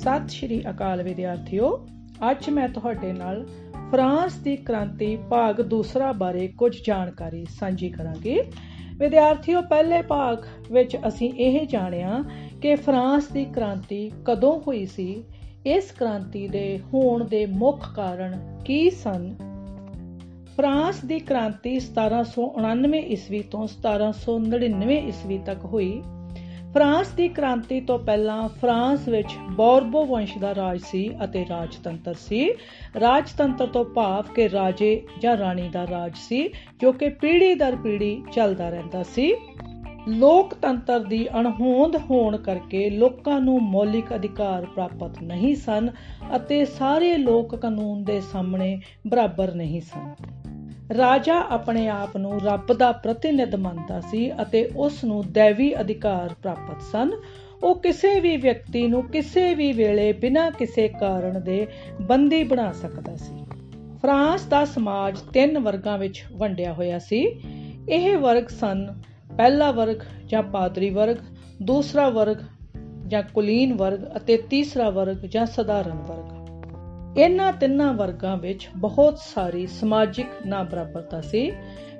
ਸਤਿ ਸ਼੍ਰੀ ਅਕਾਲ ਵਿਦਿਆਰਥੀਓ, ਅੱਜ ਮੈਂ ਤੁਹਾਡੇ ਨਾਲ ਫਰਾਂਸ ਦੀ ਕ੍ਰਾਂਤੀ ਭਾਗ ਦੂਸਰਾ ਬਾਰੇ ਕੁਝ ਜਾਣਕਾਰੀ ਸਾਂਝੀ ਕਰਾਂਗੀ। ਵਿਦਿਆਰਥੀਓ, ਪਹਿਲੇ ਭਾਗ ਵਿੱਚ ਅਸੀਂ ਇਹ ਜਾਣਿਆ ਕਿ ਫਰਾਂਸ ਦੀ ਕ੍ਰਾਂਤੀ ਕਦੋਂ ਹੋਈ ਸੀ, ਇਸ ਕ੍ਰਾਂਤੀ ਦੇ ਹੋਣ ਦੇ ਮੁੱਖ ਕਾਰਨ ਕੀ ਸਨ? ਫਰਾਂਸ ਦੀ ਕ੍ਰਾਂਤੀ 1799 ਈਸਵੀ ਤੋਂ 1799 ਈਸਵੀ ਤੱਕ ਹੋਈ। ਫਰਾਂਸ ਦੀ ਕ੍ਰਾਂਤੀ ਤੋਂ ਪਹਿਲਾਂ ਫਰਾਂਸ ਵਿੱਚ ਬੋਰਬੋ ਵੰਸ਼ ਦਾ ਰਾਜ ਸੀ ਅਤੇ ਰਾਜਤੰਤਰ ਸੀ। ਰਾਜਤੰਤਰ ਤੋਂ ਭਾਵ ਕਿ ਰਾਜੇ ਜਾਂ ਰਾਣੀ ਦਾ ਰਾਜ ਸੀ, ਜੋ ਕਿ ਪੀੜ੍ਹੀ ਦਰ ਪੀੜ੍ਹੀ ਚੱਲਦਾ ਰਹਿੰਦਾ ਸੀ। ਲੋਕਤੰਤਰ ਦੀ ਅਣਹੋਂਦ ਹੋਣ ਕਰਕੇ ਲੋਕਾਂ ਨੂੰ ਮੌਲਿਕ ਅਧਿਕਾਰ ਪ੍ਰਾਪਤ ਨਹੀਂ ਸਨ ਅਤੇ ਸਾਰੇ ਲੋਕ ਕਾਨੂੰਨ ਦੇ ਸਾਹਮਣੇ ਬਰਾਬਰ ਨਹੀਂ ਸਨ। ਰਾਜਾ ਆਪਣੇ ਆਪ ਨੂੰ ਰੱਬ ਦਾ ਪ੍ਰਤੀਨਿਧ ਮੰਨਦਾ ਸੀ ਅਤੇ ਉਸ ਨੂੰ ਦੇਵੀ ਅਧਿਕਾਰ ਪ੍ਰਾਪਤ ਸਨ। ਉਹ ਕਿਸੇ ਵੀ ਵਿਅਕਤੀ ਨੂੰ ਕਿਸੇ ਵੀ ਵੇਲੇ ਬਿਨਾਂ ਕਿਸੇ ਕਾਰਨ ਦੇ ਬੰਦੀ ਬਣਾ ਸਕਦਾ ਸੀ। ਫਰਾਂਸ ਦਾ ਸਮਾਜ ਤਿੰਨ ਵਰਗਾਂ ਵਿੱਚ ਵੰਡਿਆ ਹੋਇਆ ਸੀ। ਇਹ ਵਰਗ ਸਨ ਪਹਿਲਾ ਵਰਗ ਜਾਂ ਪਾਦਰੀ ਵਰਗ, ਦੂਸਰਾ ਵਰਗ ਜਾਂ ਕੁਲੀਨ ਵਰਗ ਅਤੇ ਤੀਸਰਾ ਵਰਗ ਜਾਂ ਸਧਾਰਨ ਵਰਗ। ਇਹਨਾਂ ਤਿੰਨਾਂ ਵਰਗਾਂ ਵਿੱਚ ਬਹੁਤ ਸਾਰੀ ਸਮਾਜਿਕ ਨਾ ਬਰਾਬਰਤਾ ਸੀ।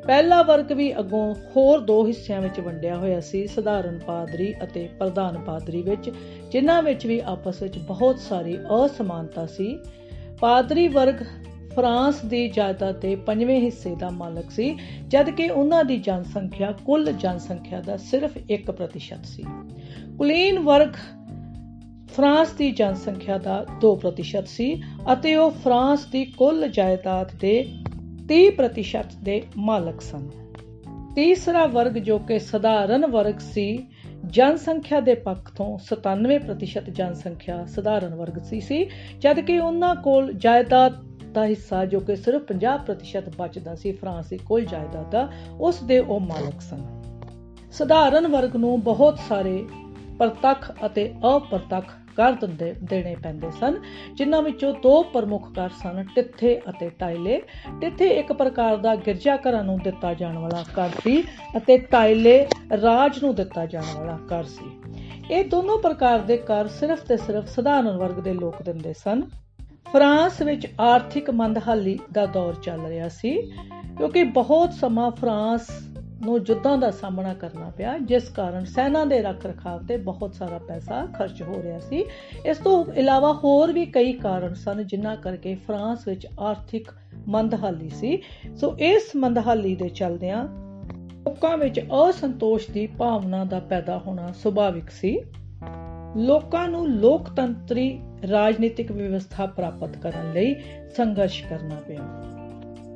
ਪਹਿਲਾ ਵਰਗ ਵੀ ਅੱਗੋਂ ਹੋਰ ਦੋ ਹਿੱਸਿਆਂ ਵਿੱਚ ਵੰਡਿਆ ਹੋਇਆ ਸੀ, ਸਧਾਰਨ ਪਾਦਰੀ ਅਤੇ ਪ੍ਰਧਾਨ ਪਾਦਰੀ ਵਿੱਚ, ਜਿਨ੍ਹਾਂ ਵਿੱਚ ਵੀ ਆਪਸ ਵਿੱਚ ਬਹੁਤ ਸਾਰੀ ਅਸਮਾਨਤਾ ਸੀ। ਪਾਦਰੀ ਵਰਗ ਫਰਾਂਸ ਦੀ ਜਾਇਦਾਦ ਦੇ ਪੰਜਵੇਂ ਹਿੱਸੇ ਦਾ ਮਾਲਕ ਸੀ, ਜਦਕਿ ਉਹਨਾਂ ਦੀ ਜਨਸੰਖਿਆ, ਕੁੱਲ ਜਨਸੰਖਿਆ ਦਾ ਸਿਰਫ 1% ਸੀ। ਕੁਲੀਨ ਵਰਗ ਫਰਾਂਸ ਦੀ ਜਨਸੰਖਿਆ ਦਾ 2% ਸੀ ਅਤੇ ਉਹ ਫਰਾਂਸ ਦੀ ਕੁੱਲ ਜਾਇਦਾਦ ਦੇ 30% ਦੇ ਮਾਲਕ ਸਨ। ਤੀਸਰਾ ਵਰਗ ਜੋ ਕਿ ਸਧਾਰਨ ਵਰਗ ਸੀ, ਜਨਸੰਖਿਆ ਦੇ ਪੱਖ ਤੋਂ 97% ਜਨਸੰਖਿਆ ਸਧਾਰਨ ਵਰਗ ਸੀ ਸੀ। ਜਦਕਿ ਉਹਨਾਂ ਕੋਲ ਜਾਇਦਾਦ ਦਾ ਹਿੱਸਾ ਜੋ ਕਿ ਸਿਰਫ 50% ਬਚਦਾ ਸੀ, ਫਰਾਂਸ ਦੀ ਕੁੱਲ ਜਾਇਦਾਦ ਦਾ, ਉਸ ਦੇ ਉਹ ਮਾਲਕ ਸਨ। ਸਧਾਰਨ ਵਰਗ ਨੂੰ ਬਹੁਤ ਸਾਰੇ ਪ੍ਰਤੱਖ ਅਤੇ ਅਪ੍ਰਤੱਖ ਕਰ ਦਿੰਦੇ, ਦੇਣੇ ਪੈਂਦੇ ਸਨ, ਜਿਨ੍ਹਾਂ ਵਿੱਚੋਂ ਦੋ ਪ੍ਰਮੁੱਖ ਕਰ ਸਨ ਟਿੱਥੇ ਅਤੇ ਟਾਇਲੇ ਟਿੱਥੇ ਇੱਕ ਪ੍ਰਕਾਰ ਦਾ ਗਿਰਜਾ ਘਰਾਂ ਨੂੰ ਦਿੱਤਾ ਜਾਣ ਵਾਲਾ ਕਰ ਸੀ ਅਤੇ ਟਾਇਲੇ ਰਾਜ ਨੂੰ ਦਿੱਤਾ ਜਾਣ ਵਾਲਾ ਕਰ ਸੀ। ਇਹ ਦੋਨੋਂ ਪ੍ਰਕਾਰ ਦੇ ਕਰ ਸਿਰਫ ਤੇ ਸਿਰਫ ਸਧਾਰਨ ਵਰਗ ਦੇ ਲੋਕ ਦਿੰਦੇ ਸਨ। ਫਰਾਂਸ ਵਿੱਚ ਆਰਥਿਕ ਮੰਦਹਾਲੀ ਦਾ ਦੌਰ ਚੱਲ ਰਿਹਾ ਸੀ, ਕਿਉਂਕਿ ਬਹੁਤ ਸਮਾਂ ਫਰਾਂਸ ਨੂੰ ਜੁੱਧਾਂ ਦਾ ਸਾਹਮਣਾ ਕਰਨਾ ਪਿਆ, ਜਿਸ ਕਾਰਨ ਸੈਨਾ ਦੇ ਰੱਖ ਰਖਾਵ ਤੇ ਬਹੁਤ ਸਾਰਾ ਪੈਸਾ ਖਰਚ ਹੋ ਰਿਹਾ ਸੀ। ਇਸ ਤੋਂ ਇਲਾਵਾ ਹੋਰ ਵੀ ਕਈ ਕਾਰਨ ਸਨ, ਜਿਨ੍ਹਾਂ ਕਰਕੇ ਫਰਾਂਸ ਵਿੱਚ ਆਰਥਿਕ ਮੰਦਹਾਲੀ ਸੀ। ਸੋ ਇਸ ਮੰਦਹਾਲੀ ਦੇ ਚਲਦਿਆਂ ਲੋਕਾਂ ਵਿੱਚ ਅਸੰਤੋਸ਼ ਦੀ ਭਾਵਨਾ ਦਾ ਪੈਦਾ ਹੋਣਾ ਸੁਭਾਵਿਕ ਸੀ। ਲੋਕਾਂ ਨੂੰ ਲੋਕਤੰਤਰੀ ਰਾਜਨੀਤਿਕ ਵਿਵਸਥਾ ਪ੍ਰਾਪਤ ਕਰਨ ਲਈ ਸੰਘਰਸ਼ ਕਰਨਾ ਪਿਆ।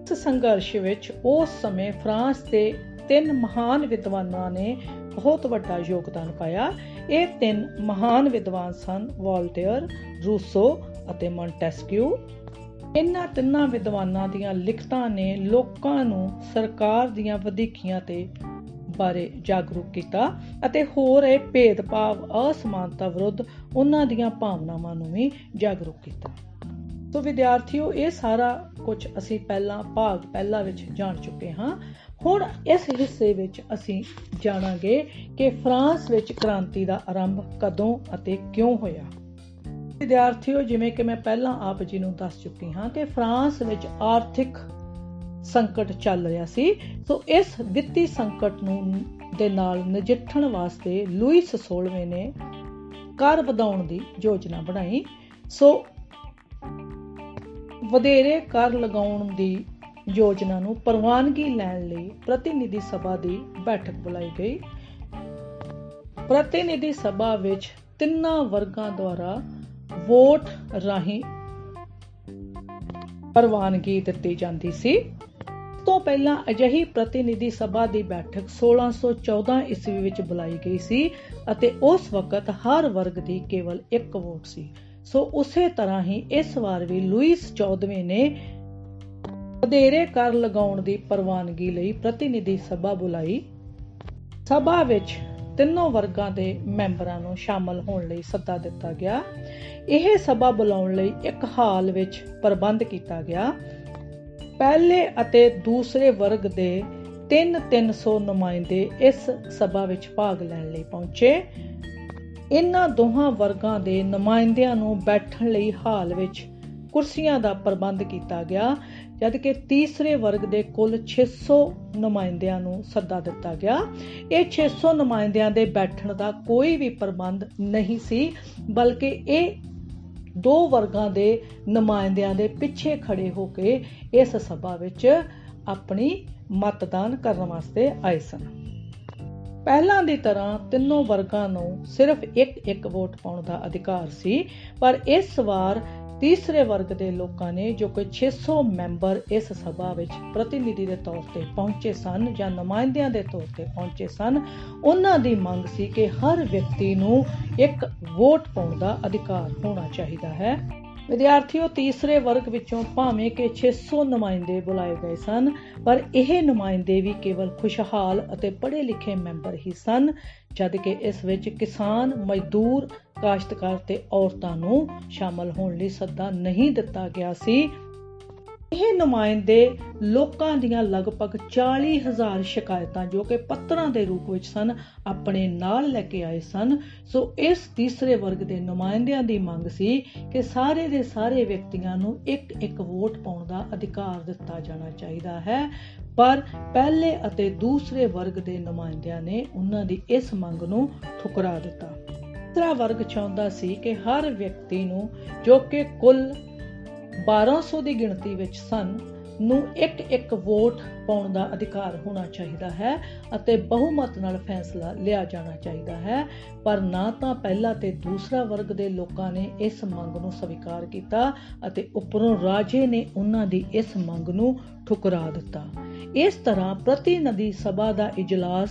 ਇਸ ਸੰਘਰਸ਼ ਵਿੱਚ ਉਸ ਸਮੇਂ ਫਰਾਂਸ ਦੇ ਤਿੰਨ ਮਹਾਨ ਵਿਦਵਾਨਾਂ ਨੇ ਬਹੁਤ ਵੱਡਾ ਯੋਗਦਾਨ ਪਾਇਆ। ਇਹ ਤਿੰਨ ਮਹਾਨ ਵਿਦਵਾਨ ਸਨ, ਵਾਲਟੇਅਰ, ਰੂਸੋ ਅਤੇ ਮੌਂਟੈਸਕਿਊ। ਇਹਨਾਂ ਤਿੰਨਾਂ ਵਿਦਵਾਨਾਂ ਦੀਆਂ ਲਿਖਤਾਂ ਨੇ ਲੋਕਾਂ ਨੂੰ ਸਰਕਾਰ ਦੀਆਂ ਵਧੀਕੀਆਂ ਤੇ ਬਾਰੇ ਜਾਗਰੂਕ ਕੀਤਾ ਅਤੇ ਹੋਰ ਇਹ ਭੇਦਭਾਵ ਅਸਮਾਨਤਾ ਵਿਰੁੱਧ ਉਹਨਾਂ ਦੀਆਂ ਭਾਵਨਾਵਾਂ ਨੂੰ ਵੀ ਜਾਗਰੂਕ ਕੀਤਾ। ਸੋ ਵਿਦਿਆਰਥੀਓ, ਇਹ ਸਾਰਾ ਕੁਝ ਅਸੀਂ ਪਹਿਲਾਂ, ਭਾਗ ਪਹਿਲਾ ਵਿੱਚ ਜਾਣ ਚੁੱਕੇ ਹਾਂ। ਹੁਣ ਇਸ ਹਿੱਸੇ ਵਿੱਚ ਅਸੀਂ ਜਾਣਾਂਗੇ ਕਿ ਫਰਾਂਸ ਵਿੱਚ ਕ੍ਰਾਂਤੀ ਦਾ ਆਰੰਭ ਕਦੋਂ ਅਤੇ ਕਿਉਂ ਹੋਇਆ। ਵਿਦਿਆਰਥੀਓ, ਜਿਵੇਂ ਕਿ ਮੈਂ ਪਹਿਲਾਂ ਆਪ ਜੀ ਨੂੰ ਦੱਸ ਚੁੱਕੀ ਹਾਂ ਕਿ ਫਰਾਂਸ ਵਿੱਚ ਆਰਥਿਕ ਸੰਕਟ ਚੱਲ ਰਿਹਾ ਸੀ, ਸੋ ਇਸ ਵਿੱਤੀ ਸੰਕਟ ਨੂੰ ਦੇ ਨਾਲ ਨਜਿੱਠਣ ਵਾਸਤੇ ਲੂਈਸ 16ਵੇਂ ਨੇ ਕਰ ਵਧਾਉਣ ਦੀ ਯੋਜਨਾ ਬਣਾਈ। ਸੋ ਵਧੇਰੇ ਕਰ ਲਗਾਉਣ ਦੀ ਯੋਜਨਾ ਨੂੰ ਪ੍ਰਵਾਨਗੀ ਲੈਣ ਲਈ ਪ੍ਰਤੀਨਿਧੀ ਸਭਾ ਦੀ ਬੈਠਕ ਬੁਲਾਈ ਗਈ। ਪ੍ਰਤੀਨਿਧੀ ਸਭਾ ਵਿੱਚ ਤਿੰਨਾਂ ਵਰਗਾਂ ਦੁਆਰਾ ਵੋਟ ਰਾਹੀਂ ਪ੍ਰਵਾਨਗੀ ਦਿੱਤੀ ਜਾਂਦੀ ਸੀ। ਤੋਂ ਪਹਿਲਾਂ ਅਜਿਹੀ ਪ੍ਰਤੀਨਿਧੀ ਸਭਾ ਦੀ ਬੈਠਕ 1614 ਈਸਵੀ ਵਿੱਚ ਬੁਲਾਈ ਗਈ ਸੀ ਅਤੇ ਉਸ ਵਕਤ ਹਰ ਵਰਗ ਦੀ ਕੇਵਲ ਇੱਕ ਵੋਟ ਸੀ। ਸੋ ਉਸੇ ਤਰ੍ਹਾਂ ਹੀ ਇਸ ਵਾਰ ਵੀ ਲੂਈਸ 14ਵੇਂ ਨੇ ਵਧੇਰੇ ਕਰ ਲਗਾਉਣ ਦੀ ਪ੍ਰਵਾਨਗੀ ਲਈ ਪ੍ਰਤੀਨਿਧੀ ਸਭਾ ਬੁਲਾਈ। ਸਭਾ ਵਿੱਚ ਤਿੰਨੋਂ ਵਰਗਾਂ ਦੇ ਮੈਂਬਰਾਂ ਨੂੰ ਸ਼ਾਮਲ ਹੋਣ ਲਈ ਸੱਦਾ ਦਿੱਤਾ ਗਿਆ। ਇਹ ਸਭਾ ਬੁਲਾਉਣ ਲਈ ਇੱਕ ਹਾਲ ਵਿੱਚ ਪ੍ਰਬੰਧ ਕੀਤਾ ਗਿਆ। ਪਹਿਲੇ ਅਤੇ ਦੂਸਰੇ ਵਰਗ ਦੇ 3-300 ਨੁਮਾਇੰਦੇ ਇਸ ਸਭਾ ਵਿੱਚ ਭਾਗ ਲੈਣ ਲਈ ਪਹੁੰਚੇ। ਇਹਨਾਂ ਦੋਹਾਂ ਵਰਗਾਂ ਦੇ ਨੁਮਾਇੰਦਿਆਂ ਨੂੰ ਬੈਠਣ ਲਈ ਹਾਲ ਵਿੱਚ ਕੁਰਸੀਆਂ ਦਾ ਪ੍ਰਬੰਧ ਕੀਤਾ ਗਿਆ। ਜਦਕਿ ਤੀਸਰੇ ਵਰਗ ਦੇ ਕੁੱਲ 600 ਨੁਮਾਇੰਦਿਆਂ ਨੂੰ ਸੱਦਾ ਦਿੱਤਾ ਗਿਆ। ਇਹ 600 ਨੁਮਾਇੰਦਿਆਂ ਦੇ ਬੈਠਣ ਦਾ ਕੋਈ ਵੀ ਪ੍ਰਬੰਧ ਨਹੀਂ ਸੀ, ਬਲਕਿ ਇਹ ਦੋ ਵਰਗਾਂ ਦੇ ਨੁਮਾਇੰਦਿਆਂ ਦੇ ਪਿੱਛੇ ਖੜੇ ਹੋ ਕੇ ਇਸ ਸਭਾ ਵਿੱਚ ਆਪਣੀ ਮਤਦਾਨ ਕਰਨ ਵਾਸਤੇ ਆਏ ਸਨ। ਪਹਿਲਾਂ ਦੀ ਤਰ੍ਹਾਂ ਤਿੰਨੋਂ ਵਰਗਾਂ ਨੂੰ ਸਿਰਫ ਇੱਕ ਇੱਕ ਵੋਟ ਪਾਉਣ ਦਾ ਅਧਿਕਾਰ ਸੀ, ਪਰ ਇਸ ਵਾਰ ਤੀਸਰੇ ਵਰਗ ਦੇ ਲੋਕਾਂ ਨੇ ਜੋ ਕਿ 600 ਮੈਂਬਰ ਇਸ ਸਭਾ ਵਿੱਚ ਪ੍ਰਤੀਨਿਧੀ ਦੇ ਤੌਰ ਤੇ ਪਹੁੰਚੇ ਸਨ ਜਾਂ ਨੁਮਾਇੰਦਿਆਂ ਦੇ ਤੌਰ ਤੇ ਪਹੁੰਚੇ ਸਨ, ਉਹਨਾਂ ਦੀ ਮੰਗ ਸੀ ਕਿ ਹਰ ਵਿਅਕਤੀ ਨੂੰ ਇੱਕ ਵੋਟ ਪਾਉਣ ਦਾ ਅਧਿਕਾਰ ਹੋਣਾ ਚਾਹੀਦਾ ਹੈ। ਵਿਦਿਆਰਥੀਓ, ਤੀਸਰੇ ਵਰਗ ਵਿੱਚੋਂ ਭਾਵੇਂ ਕਿ 600 ਨੁਮਾਇੰਦੇ ਬੁਲਾਏ ਗਏ ਸਨ, ਪਰ ਇਹ ਨੁਮਾਇੰਦੇ ਵੀ ਕੇਵਲ ਖੁਸ਼ਹਾਲ ਅਤੇ ਪੜ੍ਹੇ ਲਿਖੇ ਮੈਂਬਰ ਹੀ ਸਨ, ਜਦ ਕਿ ਇਸ ਵਿੱਚ ਕਿਸਾਨ, ਮਜ਼ਦੂਰ, ਕਾਸ਼ਤਕਾਰ ਤੇ ਔਰਤਾਂ ਨੂੰ ਸ਼ਾਮਲ ਹੋਣ ਲਈ ਸੱਦਾ ਨਹੀਂ ਦਿੱਤਾ ਗਿਆ ਸੀ। ਇਹ ਨੁਮਾਇੰਦੇ ਲੋਕਾਂ ਦੀਆਂ ਲਗਭਗ 40000 ਸ਼ਿਕਾਇਤਾਂ ਜੋ ਕਿ ਪੱਤਰਾਂ ਦੇ ਰੂਪ ਵਿੱਚ ਸਨ, ਆਪਣੇ ਨਾਲ ਲੈ ਕੇ ਆਏ ਸਨ। ਸੋ ਇਸ ਤੀਸਰੇ ਵਰਗ ਦੇ ਨੁਮਾਇੰਦਿਆਂ ਦੀ ਮੰਗ ਸੀ ਕਿ ਸਾਰੇ ਦੇ ਸਾਰੇ ਵਿਅਕਤੀਆਂ ਨੂੰ ਇੱਕ ਇੱਕ ਵੋਟ ਪਾਉਣ ਦਾ ਅਧਿਕਾਰ ਦਿੱਤਾ ਜਾਣਾ ਚਾਹੀਦਾ ਹੈ। ਪਰ ਪਹਿਲੇ ਅਤੇ ਦੂਸਰੇ ਵਰਗ ਦੇ ਨੁਮਾਇੰਦਿਆਂ ਨੇ ਉਹਨਾਂ ਦੀ ਇਸ ਮੰਗ ਨੂੰ ਠੁਕਰਾ ਦਿੱਤਾ। ਤੀਸਰਾ ਵਰਗ ਚਾਹੁੰਦਾ ਸੀ ਕਿ ਹਰ ਵਿਅਕਤੀ ਨੂੰ ਜੋ ਕਿ ਕੁੱਲ 1200 ਦੀ ਗਿਣਤੀ ਵਿੱਚ ਸਨ ਨੂੰ ਇੱਕ ਇੱਕ ਵੋਟ ਪਾਉਣ ਦਾ ਅਧਿਕਾਰ ਹੋਣਾ ਚਾਹੀਦਾ ਹੈ ਅਤੇ ਬਹੁਮਤ ਨਾਲ ਫੈਸਲਾ ਲਿਆ ਜਾਣਾ ਚਾਹੀਦਾ ਹੈ, ਪਰ ਨਾ ਤਾਂ ਪਹਿਲਾ ਤੇ ਦੂਸਰਾ ਵਰਗ ਦੇ ਲੋਕਾਂ ਨੇ ਇਸ ਮੰਗ ਨੂੰ ਸਵੀਕਾਰ ਕੀਤਾ ਅਤੇ ਉੱਪਰੋਂ ਰਾਜੇ ਨੇ ਉਹਨਾਂ ਦੀ ਇਸ ਮੰਗ ਨੂੰ ਠੁਕਰਾ ਦਿੱਤਾ। ਇਸ ਤਰ੍ਹਾਂ ਪ੍ਰਤੀਨਿਧੀ ਸਭਾ ਦਾ ਇਜਲਾਸ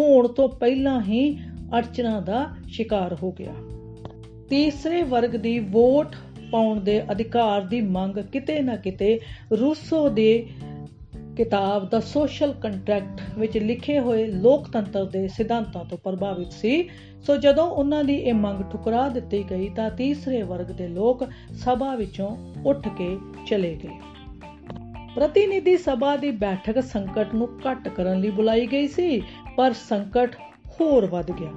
ਹੋਣ ਤੋਂ ਪਹਿਲਾਂ ਹੀ ਅੜਚਨਾ ਦਾ ਸ਼ਿਕਾਰ ਹੋ ਗਿਆ। ਤੀਸਰੇ ਵਰਗ ਦੀ ਵੋਟ ਪਾਉਣ ਦੇ ਅਧਿਕਾਰ ਦੀ ਮੰਗ ਕਿਤੇ ਨਾ ਕਿਤੇ ਰੂਸੋ ਦੇ ਕਿਤਾਬ ਦਾ ਸੋਸ਼ਲ ਕੰਟਰੈਕਟ ਵਿੱਚ ਲਿਖੇ ਹੋਏ ਲੋਕਤੰਤਰ ਦੇ ਸਿਧਾਂਤਾਂ ਤੋਂ ਪ੍ਰਭਾਵਿਤ ਸੀ। ਸੋ ਜਦੋਂ ਉਹਨਾਂ ਦੀ ਇਹ ਮੰਗ ਠੁਕਰਾ ਦਿੱਤੀ ਗਈ ਤਾਂ ਤੀਸਰੇ ਵਰਗ ਦੇ ਲੋਕ ਸਭਾ ਵਿੱਚੋਂ ਉੱਠ ਕੇ ਚਲੇ ਗਏ। ਪ੍ਰਤੀਨਿਧੀ ਸਭਾ ਦੀ ਬੈਠਕ ਸੰਕਟ ਨੂੰ ਘੱਟ ਕਰਨ ਲਈ ਬੁਲਾਈ ਗਈ ਸੀ, ਪਰ ਸੰਕਟ ਹੋਰ ਵੱਧ ਗਿਆ।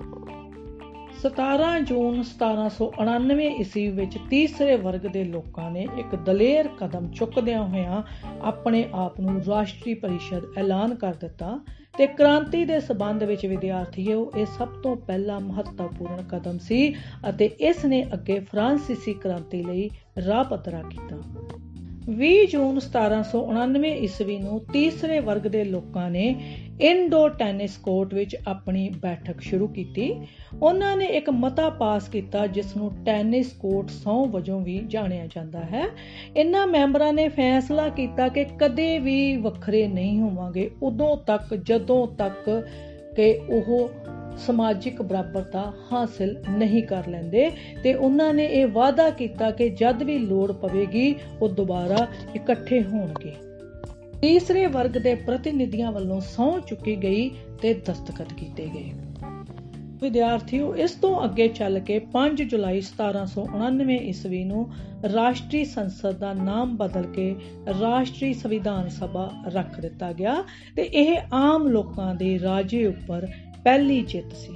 17 ਜੂਨ 1799 ਈਸਵੀ ਵਿੱਚ ਤੀਸਰੇ ਵਰਗ ਦੇ ਲੋਕਾਂ ਨੇ ਇੱਕ ਦਲੇਰ ਕਦਮ ਚੁੱਕਦਿਆਂ ਹੋਇਆਂ ਆਪਣੇ ਆਪ ਨੂੰ ਰਾਸ਼ਟਰੀ ਪਰਿਸ਼ਦ ਐਲਾਨ ਕਰ ਦਿੱਤਾ ਤੇ ਕ੍ਰਾਂਤੀ ਦੇ ਸਬੰਧ ਵਿੱਚ ਵਿਦਿਆਰਥੀਓ, ਇਹ ਸਭ ਤੋਂ ਪਹਿਲਾ ਮਹੱਤਵਪੂਰਨ ਕਦਮ ਸੀ ਅਤੇ ਇਸ ਨੇ ਅੱਗੇ ਫਰਾਂਸੀਸੀ ਕ੍ਰਾਂਤੀ ਲਈ ਰਾਹ ਪੱਧਰਾ ਕੀਤਾ। 20 ਜੂਨ 1799 ਈਸਵੀ ਨੂੰ ਤੀਸਰੇ ਵਰਗ ਦੇ ਲੋਕਾਂ ਨੇ ਇੰਡੋ ਟੈਨਿਸ ਕੋਰਟ ਵਿੱਚ ਆਪਣੀ ਬੈਠਕ ਸ਼ੁਰੂ ਕੀਤੀ। ਉਹਨਾਂ ਨੇ ਇੱਕ ਮਤਾ ਪਾਸ ਕੀਤਾ ਜਿਸ ਨੂੰ ਟੈਨਿਸ ਕੋਰਟ ਸੌ ਵਜੋਂ ਵੀ ਜਾਣਿਆ ਜਾਂਦਾ ਹੈ। ਇਹਨਾਂ ਮੈਂਬਰਾਂ ਨੇ ਫੈਸਲਾ ਕੀਤਾ ਕਿ ਕਦੇ ਵੀ ਵੱਖਰੇ ਨਹੀਂ ਹੋਵਾਂਗੇ। ਉਦੋਂ ਤੱਕ, ਜਦੋਂ ਤੱਕ ਕਿ ਉਹ ਸਮਾਜਿਕ ਬਰਾਬਰਤਾ ਹਾਸਲ ਨਹੀਂ ਕਰ ਲੈਂਦੇ ਤੇ ਉਹਨਾਂ ਨੇ ਇਹ ਵਾਅਦਾ ਕੀਤਾ ਕਿ ਜਦ ਵੀ ਲੋੜ ਪਵੇਗੀ ਉਹ ਦੁਬਾਰਾ ਇਕੱਠੇ ਹੋਣਗੇ। ਤੀਸਰੇ ਵਰਗ ਦੇ ਪ੍ਰਤੀਨਿਧੀਆਂ ਵੱਲੋਂ ਸਹੁੰ ਚੁੱਕੀ ਗਈ ਤੇ ਦਸਤਖਤ ਕੀਤੇ ਗਏ। ਵਿਦਿਆਰਥੀਓ, ਇਸ ਤੋਂ ਅੱਗੇ ਚੱਲ ਕੇ 5 ਜੁਲਾਈ 1799 ਈਸਵੀ ਨੂੰ ਰਾਸ਼ਟਰੀ ਸੰਸਦ ਦਾ ਨਾਮ ਬਦਲ ਕੇ ਰਾਸ਼ਟਰੀ ਸੰਵਿਧਾਨ ਸਭਾ ਰੱਖ ਦਿੱਤਾ ਗਿਆ ਤੇ ਇਹ ਆਮ ਲੋਕਾਂ ਦੇ ਰਾਜੇ ਉੱਪਰ ਪਹਿਲੀ ਜਿੱਤ ਸੀ।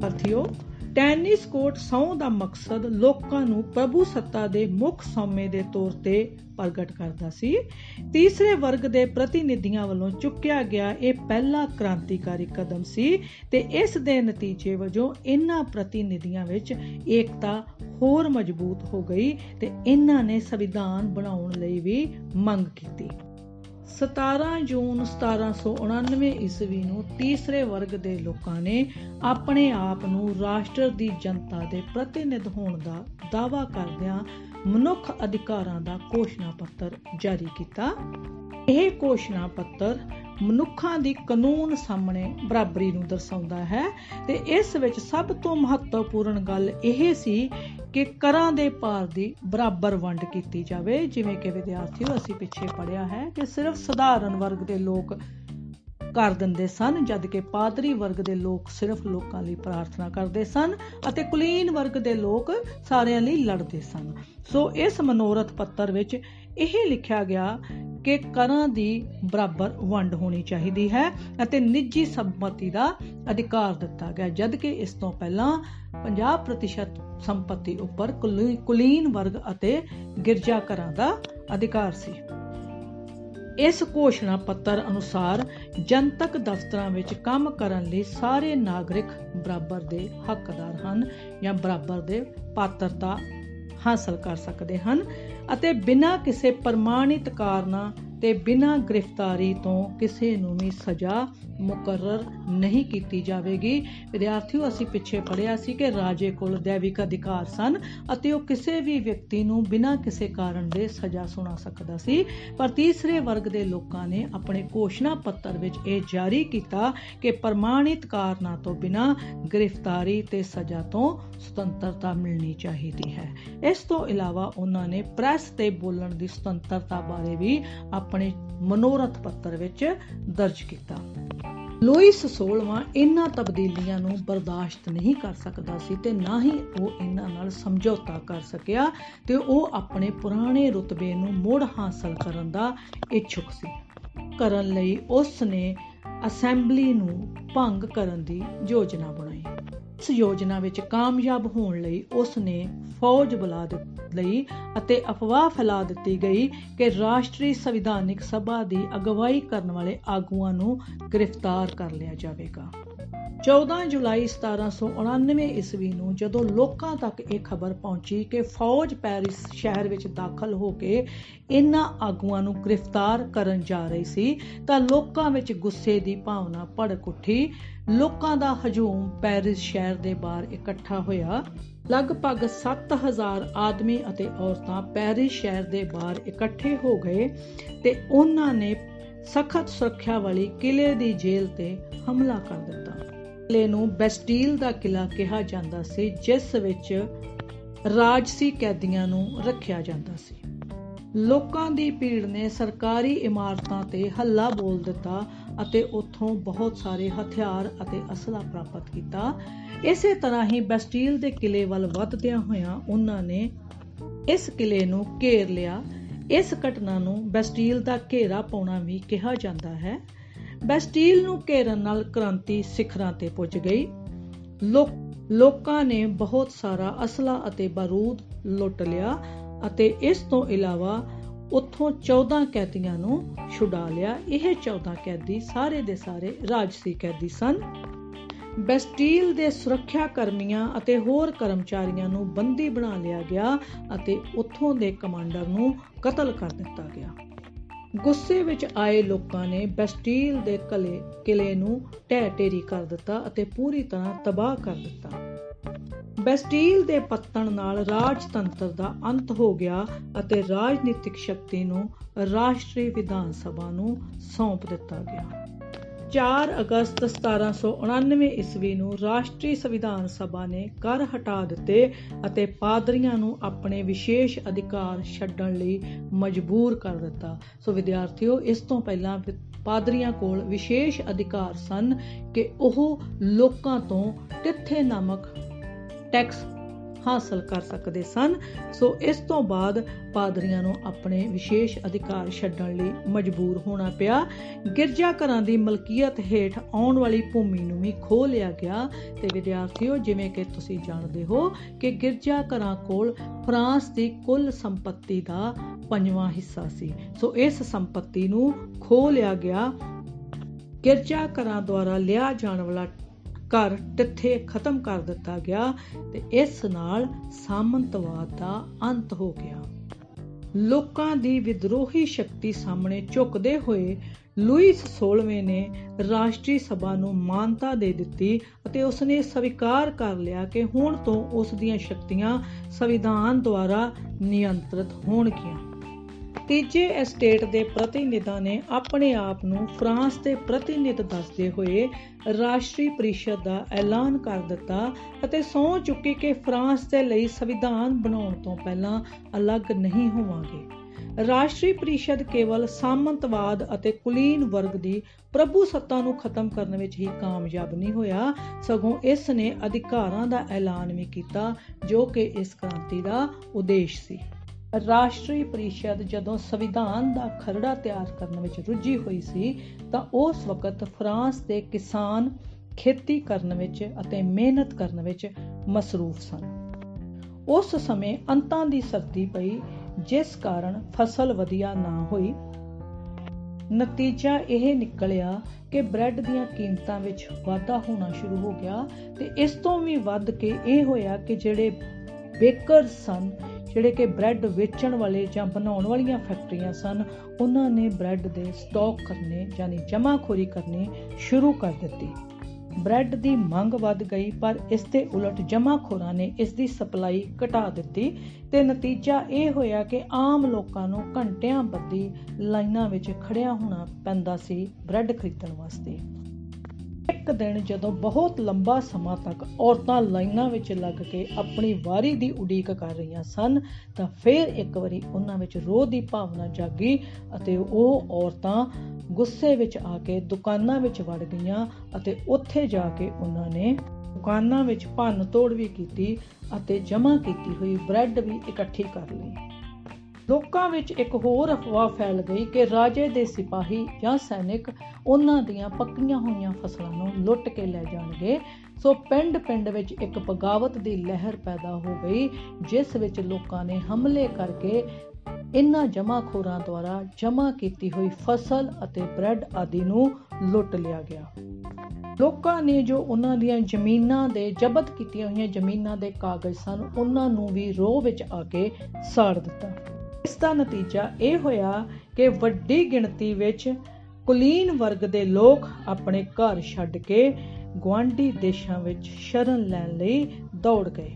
ਸਾਥੀਓ ਟੈਨਿਸ ਕੋਰਟ ਸੌ ਦਾ ਮਕਸਦ ਲੋਕਾਂ ਨੂੰ ਪ੍ਰਭੂ ਸੱਤਾ ਦੇ ਮੁੱਖ ਸੌਮੇ ਦੇ ਤੌਰ ਤੇ ਪ੍ਰਗਟ ਕਰਦਾ ਸੀ। ਤੀਸਰੇ ਵਰਗ ਦੇ ਪ੍ਰਤੀਨਿਧੀਆਂ ਵੱਲੋਂ ਚੁੱਕਿਆ ਗਿਆ ਇਹ ਪਹਿਲਾ ਕ੍ਰਾਂਤੀਕਾਰੀ ਕਦਮ ਸੀ ਤੇ ਇਸ ਦੇ ਨਤੀਜੇ ਵਜੋਂ ਇਹਨਾਂ ਪ੍ਰਤੀਨਿਧੀਆਂ ਵਿੱਚ ਏਕਤਾ ਹੋਰ ਮਜ਼ਬੂਤ ਹੋ ਗਈ ਤੇ ਇਹਨਾਂ ਨੇ ਸੰਵਿਧਾਨ ਬਣਾਉਣ ਲਈ ਵੀ ਮੰਗ ਕੀਤੀ। 17 ਜੂਨ 1799 ਈਸਵੀ ਨੂੰ ਤੀਸਰੇ ਵਰਗ ਦੇ ਲੋਕਾਂ ਨੇ ਆਪਣੇ ਆਪ ਨੂੰ ਰਾਸ਼ਟਰ ਦੀ ਜਨਤਾ ਦੇ ਪ੍ਰਤੀਨਿਧ ਹੋਣ ਦਾ ਦਾਅਵਾ ਕਰਦਿਆਂ ਮਨੁੱਖ ਅਧਿਕਾਰਾਂ ਦਾ ਘੋਸ਼ਣਾ ਪੱਤਰ ਜਾਰੀ ਕੀਤਾ। ਇਹ ਘੋਸ਼ਣਾ ਪੱਤਰ ਮਨੁੱਖਾਂ ਦੀ ਕਾਨੂੰਨ ਸਾਹਮਣੇ ਬਰਾਬਰੀ ਨੂੰ ਦਰਸਾਉਂਦਾ ਹੈ ਤੇ ਇਸ ਵਿੱਚ ਸਭ ਤੋਂ ਮਹੱਤਵਪੂਰਨ ਗੱਲ ਇਹ ਸੀ ਕਿ ਕਰਾਂ ਦੇ ਭਾਰ ਦੀ ਬਰਾਬਰ ਵੰਡ ਕੀਤੀ ਜਾਵੇ, ਜਿਵੇਂ ਕਿ ਵਿਦਿਆਰਥੀਓ, ਅਸੀਂ ਪਿੱਛੇ ਪੜਿਆ ਹੈ ਕਿ ਸਿਰਫ ਸਧਾਰਨ ਵਰਗ ਦੇ ਲੋਕ ਕਰ ਦਿੰਦੇ ਸਨ, ਜਦ ਕਿ ਪਾਦਰੀ ਵਰਗ ਦੇ ਲੋਕ ਸਿਰਫ ਲੋਕਾਂ ਲਈ ਪ੍ਰਾਰਥਨਾ ਕਰਦੇ ਸਨ ਅਤੇ ਕੁਲੀਨ ਵਰਗ ਦੇ ਲੋਕ ਸਾਰਿਆਂ ਲਈ ਲੜਦੇ ਸਨ। ਸੋ ਇਸ ਮਨੋਰਥ ਪੱਤਰ ਵਿੱਚ ਇਹ ਲਿਖਿਆ ਗਿਆ ਕਿ ਕਰਾਂ ਦੀ ਬਰਾਬਰ ਵੰਡ ਹੋਣੀ ਚਾਹੀਦੀ ਹੈ ਅਤੇ ਨਿੱਜੀ ਸੰਪਤੀ ਦਾ ਅਧਿਕਾਰ ਦਿੱਤਾ ਗਿਆ, ਜਦਕਿ ਇਸ ਤੋਂ ਪਹਿਲਾਂ 50% ਸੰਪਤੀ ਉੱਪਰ ਕੁਲੀਨ ਵਰਗ ਅਤੇ ਗਿਰਜਾ ਘਰਾਂ ਦਾ ਅਧਿਕਾਰ ਸੀ। ਇਸ ਘੋਸ਼ਣਾ ਪੱਤਰ ਅਨੁਸਾਰ ਜਨਤਕ ਦਫ਼ਤਰਾਂ ਵਿੱਚ ਕੰਮ ਕਰਨ ਲਈ ਸਾਰੇ ਨਾਗਰਿਕ ਬਰਾਬਰ ਦੇ ਹੱਕਦਾਰ ਹਨ ਜਾਂ ਬਰਾਬਰ ਦੇ ਪਾਤਰਤਾ ਹਾਸਲ ਕਰ ਸਕਦੇ ਹਨ ਅਤੇ ਬਿਨਾਂ ਕਿਸੇ ਪ੍ਰਮਾਣਿਤ ਕਾਰਨਾਂ ਤੇ ਬਿਨਾਂ ਗ੍ਰਿਫਤਾਰੀ ਤੋਂ ਕਿਸੇ ਨੂੰ ਵੀ ਸਜ਼ਾ ਮੁਕਰਰ ਨਹੀਂ ਕੀਤੀ ਜਾਵੇਗੀ। ਵਿਦਿਆਰਥੀਓ, ਅਸੀਂ ਪਿੱਛੇ ਪੜਿਆ ਸੀ ਕਿ ਰਾਜੇ ਕੋਲ ਦੇਵਿਕ ਅਧਿਕਾਰ ਸਨ ਅਤੇ ਉਹ ਕਿਸੇ ਵੀ ਵਿਅਕਤੀ ਨੂੰ ਬਿਨਾਂ ਕਿਸੇ ਕਾਰਨ ਦੇ ਸਜ਼ਾ ਸੁਣਾ ਸਕਦਾ ਸੀ। ਪਰ ਤੀਸਰੇ ਵਰਗ ਦੇ ਲੋਕਾਂ ਨੇ ਆਪਣੇ ਘੋਸ਼ਣਾ ਪੱਤਰ ਵਿੱਚ ਇਹ ਜਾਰੀ ਕੀਤਾ ਕਿ ਪ੍ਰਮਾਣਿਤ ਕਾਰਨਾਂ ਤੋਂ ਬਿਨਾਂ ਗ੍ਰਿਫਤਾਰੀ ਤੇ ਸਜ਼ਾ ਤੋਂ ਸੁਤੰਤਰਤਾ ਮਿਲਣੀ ਚਾਹੀਦੀ ਹੈ। ਇਸ ਤੋਂ ਇਲਾਵਾ ਉਹਨਾਂ ਨੇ ਪ੍ਰੈਸ ਤੇ ਬੋਲਣ ਦੀ ਸੁਤੰਤਰਤਾ ਬਾਰੇ ਵੀ ਆਪਣੇ ਮਨੋਰਥ ਪੱਤਰ ਵਿੱਚ ਦਰਜ ਕੀਤਾ। ਲੂਇਸ 16ਵਾਂ ਇਹਨਾਂ ਤਬਦੀਲੀਆਂ ਨੂੰ ਬਰਦਾਸ਼ਤ ਨਹੀਂ ਕਰ ਸਕਦਾ ਸੀ ਤੇ ਨਾ ਹੀ ਉਹ ਇਹਨਾਂ ਨਾਲ ਸਮਝੌਤਾ ਕਰ ਸਕਿਆ ਤੇ ਉਹ ਆਪਣੇ ਪੁਰਾਣੇ ਰੁਤਬੇ ਨੂੰ ਮੁੜ ਹਾਸਲ ਕਰਨ ਦਾ ਇੱਛੁਕ ਸੀ। ਕਰਨ ਲਈ ਉਸ ਨੇ ਅਸੈਂਬਲੀ ਨੂੰ ਭੰਗ ਕਰਨ ਦੀ ਯੋਜਨਾ ਬਣਾਈ। ਇਸ ਯੋਜਨਾ ਵਿੱਚ ਕਾਮਯਾਬ ਹੋਣ ਲਈ ਉਸ ਨੇ ਫੌਜ ਬੁਲਾ ਲਈ ਅਤੇ ਅਫਵਾਹ ਫੈਲਾ ਦਿੱਤੀ ਗਈ ਕਿ ਰਾਸ਼ਟਰੀ ਸੰਵਿਧਾਨਿਕ ਸਭਾ ਦੀ ਅਗਵਾਈ ਕਰਨ ਵਾਲੇ ਆਗੂਆਂ ਨੂੰ ਗ੍ਰਿਫਤਾਰ ਕਰ ਲਿਆ ਜਾਵੇਗਾ। 14 ਜੁਲਾਈ 1799 ਈਸਵੀ ਨੂੰ ਜਦੋਂ ਲੋਕਾਂ ਤੱਕ ਇਹ ਖਬਰ ਪਹੁੰਚੀ ਕਿ ਫੌਜ ਪੈਰਿਸ ਸ਼ਹਿਰ ਵਿੱਚ ਦਾਖਲ ਹੋ ਕੇ ਇਨ੍ਹਾਂ ਆਗੂਆਂ ਨੂੰ ਗ੍ਰਿਫਤਾਰ ਕਰਨ ਜਾ ਰਹੀ ਸੀ, ਤਾਂ ਲੋਕਾਂ ਵਿੱਚ ਗੁੱਸੇ ਦੀ ਭਾਵਨਾ ਭੜਕ ਉੱਠੀ। ਲੋਕਾਂ ਦਾ ਹਜੂਮ ਪੈਰਿਸ ਸ਼ਹਿਰ ਦੇ ਬਾਹਰ ਇਕੱਠਾ ਹੋਇਆ। ਲਗਭਗ 7000 ਆਦਮੀ ਅਤੇ ਔਰਤਾਂ ਪੈਰਿਸ ਸ਼ਹਿਰ ਦੇ ਬਾਹਰ ਇਕੱਠੇ ਹੋ ਗਏ ਤੇ ਉਹਨਾਂ ਨੇ ਸਖਤ ਸੁਰੱਖਿਆ ਵਾਲੀ ਕਿਲੇ ਦੀ ਜੇਲ੍ਹ ਤੇ ਹਮਲਾ ਕਰ ਦਿੱਤਾ। ਕਿਲੇ ਨੂੰ ਬੈਸਟੀਲ ਦਾ ਕਿਲਾ ਕਿਹਾ ਜਾਂਦਾ ਸੀ, ਜਿਸ ਵਿੱਚ ਰਾਜਸੀ ਕੈਦੀਆਂ ਨੂੰ ਰੱਖਿਆ ਜਾਂਦਾ ਸੀ। ਲੋਕਾਂ ਦੀ ਭੀੜ ਨੇ ਸਰਕਾਰੀ ਇਮਾਰਤਾਂ ਤੇ ਹੱਲਾ ਬੋਲ ਦਿੱਤਾ ਅਤੇ ਉੱਥੋਂ ਬਹੁਤ ਸਾਰੇ ਹਥਿਆਰ ਅਤੇ ਅਸਲਾ ਪ੍ਰਾਪਤ ਕੀਤਾ। ਇਸੇ ਤਰ੍ਹਾਂ ਹੀ ਬੈਸਟੀਲ ਦੇ ਕਿਲੇ ਵੱਲ ਵਧਦਿਆਂ ਹੋਇਆਂ ਉਹਨਾਂ ਨੇ ਇਸ ਕਿਲੇ ਨੂੰ ਘੇਰ ਲਿਆ। ਇਸ ਘਟਨਾ ਨੂੰ ਬੈਸਟੀਲ ਦਾ ਘੇਰਾ ਪਾਉਣਾ ਵੀ ਕਿਹਾ ਜਾਂਦਾ ਹੈ। ਬੈਸਟੀਲ ਨੂੰ ਘੇਰਨ ਨਾਲ ਕ੍ਰਾਂਤੀ ਸਿਖਰਾਂ ਤੇ ਪੁੱਜ ਗਈ। ਲੋਕਾਂ ਨੇ ਬਹੁਤ ਸਾਰਾ ਅਸਲਾ ਅਤੇ ਬਾਰੂਦ ਲੁੱਟ ਲਿਆ ਅਤੇ ਇਸ ਤੋਂ ਇਲਾਵਾ ਉੱਥੋਂ 14 ਕੈਦੀਆਂ ਨੂੰ ਛੁਡਾ ਲਿਆ। ਇਹ 14 ਕੈਦੀ ਸਾਰੇ ਦੇ ਸਾਰੇ ਰਾਜਸੀ ਕੈਦੀ ਸਨ। ਬੈਸਟੀਲ ਦੇ ਸੁਰੱਖਿਆ ਕਰਮੀਆਂ ਅਤੇ ਹੋਰ ਕਰਮਚਾਰੀਆਂ ਨੂੰ ਬੰਦੀ ਬਣਾ ਲਿਆ ਗਿਆ ਅਤੇ ਉੱਥੋਂ ਦੇ ਕਮਾਂਡਰ ਨੂੰ ਕਤਲ ਕਰ ਦਿੱਤਾ ਗਿਆ। ਗੁੱਸੇ ਵਿੱਚ ਆਏ ਲੋਕਾਂ ਨੇ ਬੈਸਟੀਲ ਦੇ ਕਲੇ, ਕਿਲੇ ਨੂੰ ਢਹਿ ਢੇਰੀ ਕਰ ਦਿੱਤਾ ਅਤੇ ਪੂਰੀ ਤਰ੍ਹਾਂ ਤਬਾਹ ਕਰ ਦਿੱਤਾ। ਬੈਸਟੀਲ ਦੇ ਪੱਤਣ ਨਾਲ ਰਾਜਤੰਤਰ ਦਾ ਅੰਤ ਹੋ ਗਿਆ ਅਤੇ ਰਾਜਨੀਤਿਕ ਸ਼ਕਤੀ ਨੂੰ ਰਾਸ਼ਟਰੀ ਵਿਧਾਨ ਸਭਾ ਨੂੰ ਸੌਂਪ ਦਿੱਤਾ ਗਿਆ। 4 ਅਗਸਤ 1799 ਈਸਵੀ ਨੂੰ ਰਾਸ਼ਟਰੀ ਸੰਵਿਧਾਨ ਸਭਾ ਨੇ ਕਰ ਹਟਾ ਦਿੱਤੇ ਅਤੇ ਪਾਦਰੀਆਂ ਨੂੰ ਆਪਣੇ ਵਿਸ਼ੇਸ਼ ਅਧਿਕਾਰ ਛੱਡਣ ਲਈ ਮਜਬੂਰ ਕਰ ਦਿੱਤਾ। ਸੋ ਵਿਦਿਆਰਥੀਓ, ਇਸ ਤੋਂ ਪਹਿਲਾਂ ਪਾਦਰੀਆਂ ਕੋਲ ਵਿਸ਼ੇਸ਼ ਅਧਿਕਾਰ ਸਨ ਕਿ ਉਹ ਲੋਕਾਂ ਤੋਂ ਤਿੱਥੇ ਨਾਮਕ ਟੈਕਸ ਹਾਸਲ ਕਰ ਸਕਦੇ ਸਨ। ਸੋ ਇਸ ਤੋਂ ਬਾਅਦ ਪਾਦਰੀਆਂ ਨੂੰ ਆਪਣੇ ਵਿਸ਼ੇਸ਼ ਅਧਿਕਾਰ ਛੱਡਣ ਲਈ ਮਜਬੂਰ ਹੋਣਾ ਪਿਆ। ਗਿਰਜਾ ਘਰਾਂ ਦੀ ਮਲਕੀਅਤ ਹੇਠ ਆਉਣ ਵਾਲੀ ਭੂਮੀ ਨੂੰ ਵੀ ਖੋਹ ਲਿਆ ਗਿਆ। ਤੇ ਵਿਦਿਆਰਥੀਓ, ਜਿਵੇਂ ਕਿ ਤੁਸੀਂ ਜਾਣਦੇ ਹੋ ਕਿ ਗਿਰਜਾ ਘਰਾਂ ਕੋਲ ਫਰਾਂਸ ਦੀ ਕੁੱਲ ਸੰਪਤੀ ਦਾ ਪੰਜਵਾਂ ਹਿੱਸਾ ਸੀ। ਸੋ ਇਸ ਸੰਪਤੀ ਨੂੰ ਖੋਹ ਲਿਆ ਗਿਆ। ਗਿਰਜਾ ਘਰਾਂ ਦੁਆਰਾ ਲਿਆ ਜਾਣ ਵਾਲਾ ਘਰ ਟਿੱਥੇ ਖਤਮ ਕਰ ਦਿੱਤਾ ਗਿਆ ਤੇ ਇਸ ਨਾਲ ਸਾਮੰਤਵਾਦ ਦਾ ਅੰਤ ਹੋ ਗਿਆ। ਲੋਕਾਂ ਦੀ ਵਿਦਰੋਹੀ ਸ਼ਕਤੀ ਸਾਹਮਣੇ ਝੁਕਦੇ ਹੋਏ ਲੂਈਸ 16ਵੇਂ ਨੇ ਰਾਸ਼ਟਰੀ ਸਭਾ ਨੂੰ ਮਾਨਤਾ ਦੇ ਦਿੱਤੀ ਅਤੇ ਉਸਨੇ ਸਵੀਕਾਰ ਕਰ ਲਿਆ ਕਿ ਹੁਣ ਤੋਂ ਉਸ ਦੀਆਂ ਸ਼ਕਤੀਆਂ ਸੰਵਿਧਾਨ ਦੁਆਰਾ ਨਿਯੰਤਰਿਤ ਹੋਣਗੀਆਂ। ਤੀਜੇ ਐਸਟੇਟ ਦੇ ਪ੍ਰਤੀਨਿਧਾਂ ਨੇ ਆਪਣੇ ਆਪ ਨੂੰ ਫਰਾਂਸ ਦੇ ਪ੍ਰਤੀਨਿਧ ਦੱਸਦੇ ਹੋਏ ਰਾਸ਼ਟਰੀ ਪਰਿਸ਼ਦ ਦਾ ਐਲਾਨ ਕਰ ਦਿੱਤਾ ਅਤੇ ਸੌ ਚੁੱਕੀ ਕਿ ਫਰਾਂਸ ਦੇ ਲਈ ਸੰਵਿਧਾਨ ਬਣਾਉਣ ਤੋਂ ਪਹਿਲਾਂ ਅਲੱਗ ਨਹੀਂ ਹੋਵਾਂਗੇ। ਰਾਸ਼ਟਰੀ ਪਰਿਸ਼ਦ ਕੇਵਲ ਸਾਮੰਤਵਾਦ ਅਤੇ ਕੁਲੀਨ ਵਰਗ ਦੀ ਪ੍ਰਭੂ ਸੱਤਾ ਨੂੰ ਖਤਮ ਕਰਨ ਵਿੱਚ ਹੀ ਕਾਮਯਾਬ ਨਹੀਂ ਹੋਇਆ, ਸਗੋਂ ਇਸ ਨੇ ਅਧਿਕਾਰਾਂ ਦਾ ਐਲਾਨ ਵੀ ਕੀਤਾ, ਜੋ ਕਿ ਇਸ ਕ੍ਰਾਂਤੀ ਦਾ ਉਦੇਸ਼ ਸੀ। ਰਾਸ਼ਟਰੀ ਪਰਿਸ਼ਦ ਜਦੋਂ ਸੰਵਿਧਾਨ ਦਾ ਖਰੜਾ ਤਿਆਰ ਕਰਨ ਵਿੱਚ ਰੁੱਝੀ ਹੋਈ ਸੀ, ਤਾਂ ਉਸ ਵਕਤ ਫਰਾਂਸ ਦੇ ਕਿਸਾਨ ਖੇਤੀ ਕਰਨ ਵਿੱਚ ਅਤੇ ਮਿਹਨਤ ਕਰਨ ਵਿੱਚ ਮਸਰੂਫ ਸਨ। ਉਸ ਸਮੇਂ ਅੰਤਾਂ ਦੀ ਸਰਦੀ ਪਈ, ਜਿਸ ਕਾਰਨ ਫਸਲ ਵਧੀਆ ਨਾ ਹੋਈ। ਨਤੀਜਾ ਇਹ ਨਿਕਲਿਆ ਕਿ ਬ੍ਰੈਡ ਦੀਆਂ ਕੀਮਤਾਂ ਵਿੱਚ ਵਾਧਾ ਹੋਣਾ ਸ਼ੁਰੂ ਹੋ ਗਿਆ ਤੇ ਇਸ ਤੋਂ ਵੀ ਵੱਧ ਕੇ ਇਹ ਹੋਇਆ ਕਿ ਜਿਹੜੇ ਬੇਕਰ ਸਨ ਜਿਹੜੇ ਕਿ ਬ੍ਰੈਡ ਵੇਚਣ ਵਾਲੇ ਜਾਂ ਬਣਾਉਣ ਵਾਲੀਆਂ ਫੈਕਟਰੀਆਂ ਸਨ, ਉਹਨਾਂ ਨੇ ਬ੍ਰੈਡ ਦੇ ਸਟਾਕ ਕਰਨੇ ਯਾਨੀ ਜਮਾਖੋਰੀ ਕਰਨੀ ਸ਼ੁਰੂ ਕਰ ਦਿੱਤੀ। ਬ੍ਰੈਡ ਦੀ ਮੰਗ ਵੱਧ ਗਈ, ਪਰ ਇਸ ਦੇ ਉਲਟ ਜਮਾਖੋਰਾਂ ਨੇ ਇਸ ਦੀ ਸਪਲਾਈ ਘਟਾ ਦਿੱਤੀ ਤੇ ਨਤੀਜਾ ਇਹ ਹੋਇਆ ਕਿ ਆਮ ਲੋਕਾਂ ਨੂੰ ਘੰਟਿਆਂ ਬੱਧੀ ਲਾਈਨਾਂ ਵਿੱਚ ਖੜਿਆ ਹੋਣਾ ਪੈਂਦਾ ਸੀ ਬ੍ਰੈਡ ਖਰੀਦਣ ਵਾਸਤੇ। ਇੱਕ ਦਿਨ ਜਦੋਂ ਬਹੁਤ ਲੰਬਾ ਸਮਾਂ ਤੱਕ ਔਰਤਾਂ ਲਾਈਨਾਂ ਵਿੱਚ ਲੱਗ ਕੇ ਆਪਣੀ ਵਾਰੀ ਦੀ ਉਡੀਕ ਕਰ ਰਹੀਆਂ ਸਨ, ਤਾਂ ਫਿਰ ਇੱਕ ਵਾਰੀ ਉਹਨਾਂ ਵਿੱਚ ਰੋਹ ਦੀ ਭਾਵਨਾ ਜਾਗੀ ਅਤੇ ਉਹ ਔਰਤਾਂ ਗੁੱਸੇ ਵਿੱਚ ਆ ਕੇ ਦੁਕਾਨਾਂ ਵਿੱਚ ਵੜ ਗਈਆਂ ਅਤੇ ਉੱਥੇ ਜਾ ਕੇ ਉਹਨਾਂ ਨੇ ਦੁਕਾਨਾਂ ਵਿੱਚ ਭੰਨ ਤੋੜ ਵੀ ਕੀਤੀ ਅਤੇ ਜਮ੍ਹਾਂ ਕੀਤੀ ਹੋਈ ਬ੍ਰੈਡ ਵੀ ਇਕੱਠੀ ਕਰ ਲਈ। ਲੋਕਾਂ ਵਿੱਚ ਇੱਕ ਹੋਰ ਅਫਵਾਹ ਫੈਲ ਗਈ ਕਿ ਰਾਜੇ ਦੇ ਸਿਪਾਹੀ ਜਾਂ ਸੈਨਿਕ ਉਹਨਾਂ ਦੀਆਂ ਪੱਕੀਆਂ ਹੋਈਆਂ ਫਸਲਾਂ ਨੂੰ ਲੁੱਟ ਕੇ ਲੈ ਜਾਣਗੇ। ਸੋ ਪਿੰਡ-ਪਿੰਡ ਵਿੱਚ ਇੱਕ ਬਗਾਵਤ ਦੀ ਲਹਿਰ ਪੈਦਾ ਹੋ ਗਈ, ਜਿਸ ਵਿੱਚ ਲੋਕਾਂ ਨੇ ਹਮਲੇ ਕਰਕੇ ਇਨ੍ਹਾਂ ਜਮਾਖੋਰਾਂ ਦੁਆਰਾ ਜਮ੍ਹਾਂ ਕੀਤੀ ਹੋਈ ਫਸਲ ਅਤੇ ਬ੍ਰੈਡ ਆਦਿ ਨੂੰ ਲੁੱਟ ਲਿਆ ਗਿਆ। ਲੋਕਾਂ ਨੇ ਜੋ ਉਹਨਾਂ ਦੀਆਂ ਜ਼ਮੀਨਾਂ ਦੇ ਜ਼ਬਤ ਕੀਤੀਆਂ ਹੋਈਆਂ ਜ਼ਮੀਨਾਂ ਦੇ ਕਾਗਜ਼ ਸਨ, ਉਹਨਾਂ ਨੂੰ ਵੀ ਰੋਹ ਵਿੱਚ ਆ ਕੇ ਸਾੜ ਦਿੱਤਾ। ਇਸ ਦਾ ਨਤੀਜਾ ਇਹ ਹੋਇਆ ਕਿ ਵੱਡੀ ਗਿਣਤੀ ਵਿੱਚ ਕੁਲੀਨ ਵਰਗ ਦੇ ਲੋਕ ਆਪਣੇ ਘਰ ਛੱਡ ਕੇ ਗਵਾਂਡੀ ਦੇਸ਼ਾਂ ਵਿੱਚ ਸ਼ਰਨ ਲੈਣ ਲਈ ਦੌੜ ਗਏ।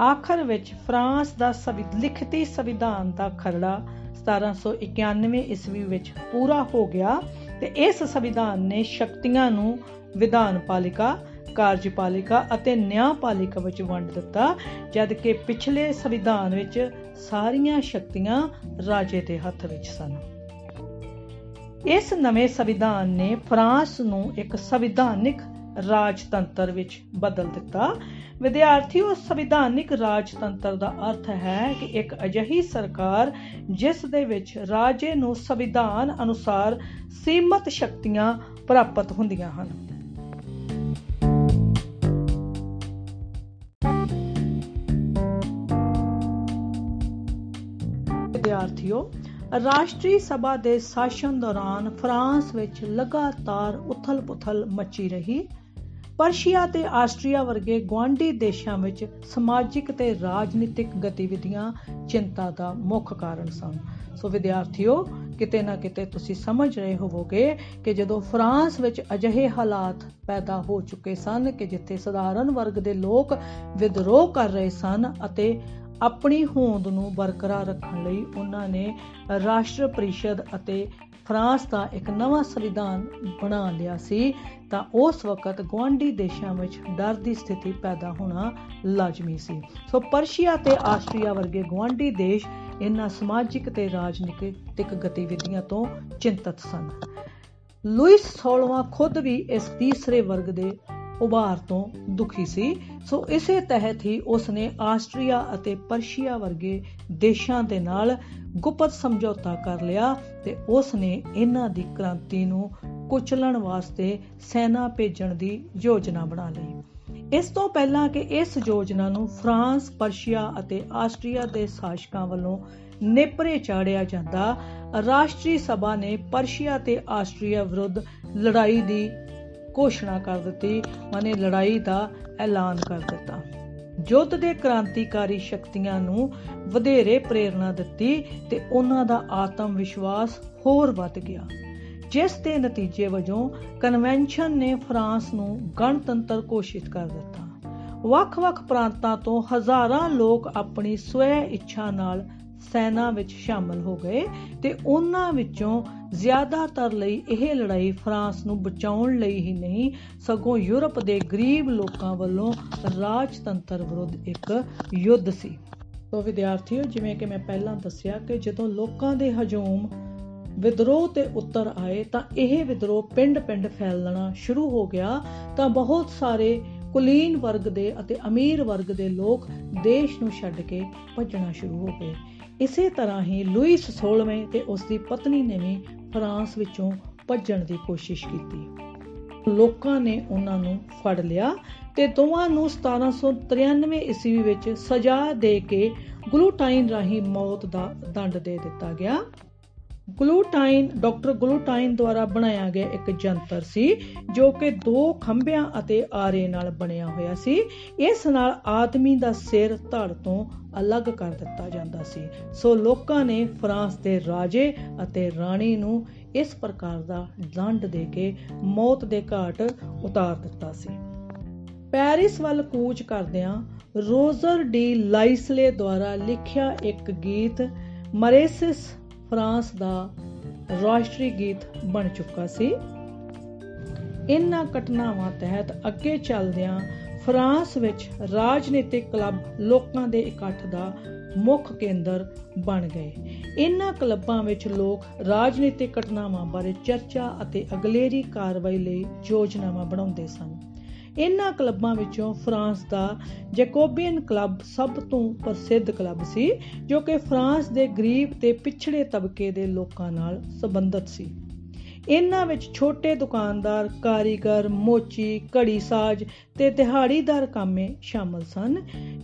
ਆਖਰ ਵਿੱਚ ਫਰਾਂਸ ਦਾ ਲਿਖਤੀ ਸੰਵਿਧਾਨ ਦਾ ਖਰੜਾ 1791 ਈਸਵੀ ਵਿੱਚ ਪੂਰਾ ਹੋ ਗਿਆ ਤੇ ਇਸ ਸੰਵਿਧਾਨ ਨੇ ਸ਼ਕਤੀਆਂ ਨੂੰ ਵਿਧਾਨ ਪਾਲਿਕਾ ਕਾਰਜਪਾਲਿਕਾ ਅਤੇ ਨਿਆਂਪਾਲਿਕਾ ਵਿੱਚ ਵੰਡ ਦਿੱਤਾ, ਜਦ ਕਿ ਪਿਛਲੇ ਸੰਵਿਧਾਨ ਵਿੱਚ ਸਾਰੀਆਂ ਸ਼ਕਤੀਆਂ ਰਾਜੇ ਦੇ ਹੱਥ ਵਿੱਚ ਸਨ। ਇਸ ਨਵੇਂ ਸੰਵਿਧਾਨ ਨੇ ਫਰਾਂਸ ਨੂੰ ਇੱਕ ਸੰਵਿਧਾਨਿਕ ਰਾਜਤੰਤਰ ਵਿੱਚ ਬਦਲ ਦਿੱਤਾ। ਵਿਦਿਆਰਥੀਓ, ਸੰਵਿਧਾਨਿਕ ਰਾਜਤੰਤਰ ਦਾ ਅਰਥ ਹੈ ਕਿ ਇੱਕ ਅਜਿਹੀ ਸਰਕਾਰ ਜਿਸ ਦੇ ਵਿੱਚ ਰਾਜੇ ਨੂੰ ਸੰਵਿਧਾਨ ਅਨੁਸਾਰ ਸੀਮਤ ਸ਼ਕਤੀਆਂ ਪ੍ਰਾਪਤ ਹੁੰਦੀਆਂ ਹਨ। ਵਿਦਿਆਰਥੀਓ, ਰਾਸ਼ਟਰੀ ਸਭਾ ਦੇ ਸ਼ਾਸਨ ਦੌਰਾਨ ਫਰਾਂਸ ਵਿੱਚ ਲਗਾਤਾਰ ਉਥਲ-ਪੁਥਲ ਮੱਚੀ ਰਹੀ। ਪਰਸ਼ੀਆ ਤੇ ਆਸਟਰੀਆ ਵਰਗੇ ਗਵਾਂਢੀ ਦੇਸ਼ਾਂ ਵਿੱਚ ਸਮਾਜਿਕ ਤੇ ਰਾਜਨੀਤਿਕ ਗਤੀਵਿਧੀਆਂ ਚਿੰਤਾ ਦਾ ਮੁੱਖ ਕਾਰਨ ਸਨ। ਸੋ ਵਿਦਿਆਰਥੀਓ, ਕਿਤੇ ਨਾ ਕਿਤੇ ਤੁਸੀਂ ਸਮਝ ਰਹੇ ਹੋਵੋਗੇ ਕਿ ਜਦੋਂ ਫਰਾਂਸ ਵਿੱਚ ਅਜਿਹੇ ਹਾਲਾਤ ਪੈਦਾ ਹੋ ਚੁੱਕੇ ਸਨ ਕਿ ਜਿੱਥੇ ਸਧਾਰਨ ਵਰਗ ਦੇ ਲੋਕ ਵਿਦਰੋਹ ਕਰ ਰਹੇ ਸਨ ਅਤੇ ਆਪਣੀ ਹੋਂਦ ਨੂੰ ਬਰਕਰਾਰ ਰੱਖਣ ਲਈ ਉਹਨਾਂ ਨੇ ਰਾਸ਼ਟਰ ਪਰਿਸ਼ਦ ਅਤੇ ਫਰਾਂਸ ਦਾ ਇੱਕ ਨਵਾਂ ਸੰਵਿਧਾਨ ਬਣਾ ਲਿਆ ਸੀ। ਤਾਂ ਉਸ ਵਕਤ ਗਵਾਂਡੀ ਦੇਸ਼ਾਂ ਵਿੱਚ ਡਰ ਦੀ ਸਥਿਤੀ ਪੈਦਾ ਹੋਣਾ ਲਾਜ਼ਮੀ ਸੀ। ਸੋ ਪਰਸ਼ੀਆ ਤੇ ਆਸਟਰੀਆ ਵਰਗੇ ਗਵਾਂਡੀ ਦੇਸ਼ ਇਹਨਾਂ ਸਮਾਜਿਕ ਤੇ ਰਾਜਨੀਤਿਕ ਗਤੀਵਿਧੀਆਂ ਤੋਂ ਚਿੰਤਤ ਸਨ। ਲੂਇਸ 16ਵਾਂ ਖੁਦ ਵੀ ਇਸ ਤੀਸਰੇ ਵਰਗ ਦੇ ਉਭਾਰ ਤੋਂ ਦੁਖੀ ਸੀ। ਸੋ ਇਸੇ ਤਹਿਤ ਹੀ ਉਸ ਨੇ ਆਸਟਰੀਆ ਅਤੇ ਪਰਸ਼ੀਆ ਵਰਗੇ ਦੇਸ਼ਾਂ ਦੇ ਨਾਲ ਗੁਪਤ ਸਮਝੌਤਾ ਕਰ ਲਿਆ ਤੇ ਉਸ ਨੇ ਇਹਨਾਂ ਦੀ ਕ੍ਰਾਂਤੀ ਨੂੰ ਕੁਚਲਣ ਵਾਸਤੇ ਸੈਨਾ ਭੇਜਣ ਦੀ ਯੋਜਨਾ ਬਣਾ ਲਈ। ਇਸ ਤੋਂ ਪਹਿਲਾਂ ਕਿ ਇਸ ਯੋਜਨਾ ਨੂੰ ਫਰਾਂਸ, ਪਰਸ਼ੀਆ ਅਤੇ ਆਸਟਰੀਆ ਦੇ ਸ਼ਾਸਕਾਂ ਵੱਲੋਂ ਨੇਪਰੇ ਚਾੜਿਆ ਜਾਂਦਾ, ਰਾਸ਼ਟਰੀ ਸਭਾ ਨੇ ਪਰਸ਼ੀਆ ਤੇ ਆਸਟਰੀਆ ਵਿਰੁੱਧ ਲੜਾਈ ਦੀ ਘੋਸ਼ਣਾ ਕਰ ਦਿੱਤੀ, ਮਾਨੇ ਲੜਾਈ ਦਾ ਐਲਾਨ ਕਰ ਦਿੱਤਾ। ਜੁੱਧ ਦੇ ਕ੍ਰਾਂਤੀਕਾਰੀ ਸ਼ਕਤੀਆਂ ਨੂੰ ਵਧੇਰੇ ਪ੍ਰੇਰਣਾ ਦਿੱਤੀ ਤੇ ਉਹਨਾਂ ਦਾ ਆਤਮ ਵਿਸ਼ਵਾਸ ਹੋਰ ਵੱਧ ਗਿਆ। ਜਿਸ ਦੇ ਨਤੀਜੇ ਵਜੋਂ ਕਨਵੈਨਸ਼ਨ ਨੇ ਫਰਾਂਸ ਨੂੰ ਗਣਤੰਤਰ ਘੋਸ਼ਿਤ ਕਰ ਦਿੱਤਾ। ਵੱਖ-ਵੱਖ ਪ੍ਰਾਂਤਾਂ ਤੋਂ ਹਜ਼ਾਰਾਂ ਲੋਕ ਆਪਣੀ ਸਵੈ ਇੱਛਾ ਨਾਲ ਸੈਨਾ ਵਿੱਚ ਸ਼ਾਮਲ ਹੋ ਗਏ ਤੇ ਉਹਨਾਂ ਵਿੱਚੋਂ ਜ਼ਿਆਦਾਤਰ ਲਈ ਇਹ ਲੜਾਈ ਫਰਾਂਸ ਨੂੰ ਬਚਾਉਣ ਲਈ ਹੀ ਨਹੀਂ, ਸਗੋਂ ਯੂਰਪ ਦੇ ਗਰੀਬ ਲੋਕਾਂ ਵੱਲੋਂ ਰਾਜਤੰਤਰ ਵਿਰੁੱਧ ਇੱਕ ਯੁੱਧ ਸੀ। ਤੋਂ ਵਿਦਿਆਰਥੀਓ, ਜਿਵੇਂ ਕਿ ਮੈਂ ਪਹਿਲਾਂ ਦੱਸਿਆ ਕਿ ਜਦੋਂ ਲੋਕਾਂ ਦੇ ਹਜੂਮ ਵਿਦਰੋਹ ਤੇ ਉੱਤਰ ਆਏ ਤਾਂ ਇਹ ਵਿਦਰੋਹ ਪਿੰਡ-ਪਿੰਡ ਫੈਲਣਾ ਸ਼ੁਰੂ ਹੋ ਗਿਆ ਤਾਂ ਬਹੁਤ ਸਾਰੇ ਕੁਲੀਨ ਵਰਗ ਦੇ ਅਤੇ ਅਮੀਰ ਵਰਗ ਦੇ ਲੋਕ ਦੇਸ਼ ਨੂੰ ਛੱਡ ਕੇ ਭੱਜਣਾ ਸ਼ੁਰੂ ਹੋ ਗਏ। ਇਸੇ ਤਰ੍ਹਾਂ ਹੀ ਲੂਈਸ 16ਵੇਂ ਤੇ ਉਸ ਦੀ ਪਤਨੀ ਨੇ ਵੀ ਫਰਾਂਸ ਵਿੱਚੋਂ ਭੱਜਣ ਦੀ ਕੋਸ਼ਿਸ਼ ਕੀਤੀ। ਲੋਕਾਂ ਨੇ ਉਹਨਾਂ ਨੂੰ ਫੜ ਲਿਆ ਤੇ ਦੋਵਾਂ ਨੂੰ 1793 ਈਸਵੀ ਵਿੱਚ ਸਜ਼ਾ ਦੇ ਕੇ ਗਲੂਟਾਈਨ ਰਾਹੀਂ ਮੌਤ ਦਾ ਦੰਡ ਦੇ ਦਿੱਤਾ ਗਿਆ। ਗਲੂਟਾਈਨ, ਡਾਕਟਰ ਗਲੂਟਾਈਨ ਦੁਆਰਾ ਬਣਾਇਆ ਗਿਆ ਇੱਕ ਜੰਤਰ ਸੀ, ਜੋ ਕਿ ਦੋ ਖੰਭਿਆਂ ਅਤੇ ਆਰੇ ਨਾਲ ਬਣਿਆ ਹੋਇਆ ਸੀ। ਇਸ ਨਾਲ ਆਦਮੀ ਦਾ ਸਿਰ ਧੜ ਤੋਂ ਅਲੱਗ ਕਰ ਦਿੱਤਾ ਜਾਂਦਾ ਸੀ। ਸੋ ਲੋਕਾਂ ਨੇ ਫਰਾਂਸ ਦੇ ਰਾਜੇ ਅਤੇ ਰਾਣੀ ਨੂੰ ਇਸ ਪ੍ਰਕਾਰ ਦਾ ਦੰਡ ਦੇ ਕੇ ਮੌਤ ਦੇ ਘਾਟ ਉਤਾਰ ਦਿੱਤਾ ਸੀ। ਪੈਰਿਸ ਵੱਲ ਕੂਚ ਕਰਦਿਆਂ ਰੋਜ਼ਰ ਡੀ ਲਾਈਸਲੇ ਦੁਆਰਾ ਲਿਖਿਆ ਇੱਕ ਗੀਤ, ਮਰੇਸਿਸ ਫਰਾਂਸ ਦਾ ਰਾਸ਼ਟਰੀ ਗੀਤ ਬਣ ਚੁੱਕਾ ਸੀ। ਇਨ੍ਹਾਂ ਘਟਨਾਵਾਂ ਤਹਿਤ ਅੱਗੇ ਚੱਲਦਿਆਂ ਫਰਾਂਸ ਵਿੱਚ ਰਾਜਨੀਤਿਕ ਕਲੱਬ ਲੋਕਾਂ ਦੇ ਇਕੱਠ ਦਾ ਮੁੱਖ ਕੇਂਦਰ ਬਣ ਗਏ। ਇਨ੍ਹਾਂ ਕਲੱਬਾਂ ਵਿੱਚ ਲੋਕ ਰਾਜਨੀਤਿਕ ਘਟਨਾਵਾਂ ਬਾਰੇ ਚਰਚਾ ਅਤੇ ਅਗਲੇਰੀ ਕਾਰਵਾਈ ਲਈ ਯੋਜਨਾਵਾਂ ਬਣਾਉਂਦੇ ਸਨ। ਇਨ੍ਹਾਂ ਕਲੱਬਾਂ ਵਿੱਚੋਂ ਫਰਾਂਸ ਦਾ ਜੈਕੋਬੀਅਨ ਕਲੱਬ ਸਭ ਤੋਂ ਪ੍ਰਸਿੱਧ ਕਲੱਬ ਸੀ, ਜੋ ਕਿ ਫਰਾਂਸ ਦੇ ਗਰੀਬ ਤੇ ਪਿਛੜੇ ਤਬਕੇ ਦੇ ਲੋਕਾਂ ਨਾਲ ਸੰਬੰਧਿਤ ਸੀ। ਇਨ੍ਹਾਂ ਵਿੱਚ ਛੋਟੇ ਦੁਕਾਨਦਾਰ, ਕਾਰੀਗਰ, ਮੋਚੀ ਘੜੀਸਾਜ਼ ਤੇ ਦਿਹਾੜੀਦਾਰ ਕਾਮੇ ਸ਼ਾਮਲ ਸਨ।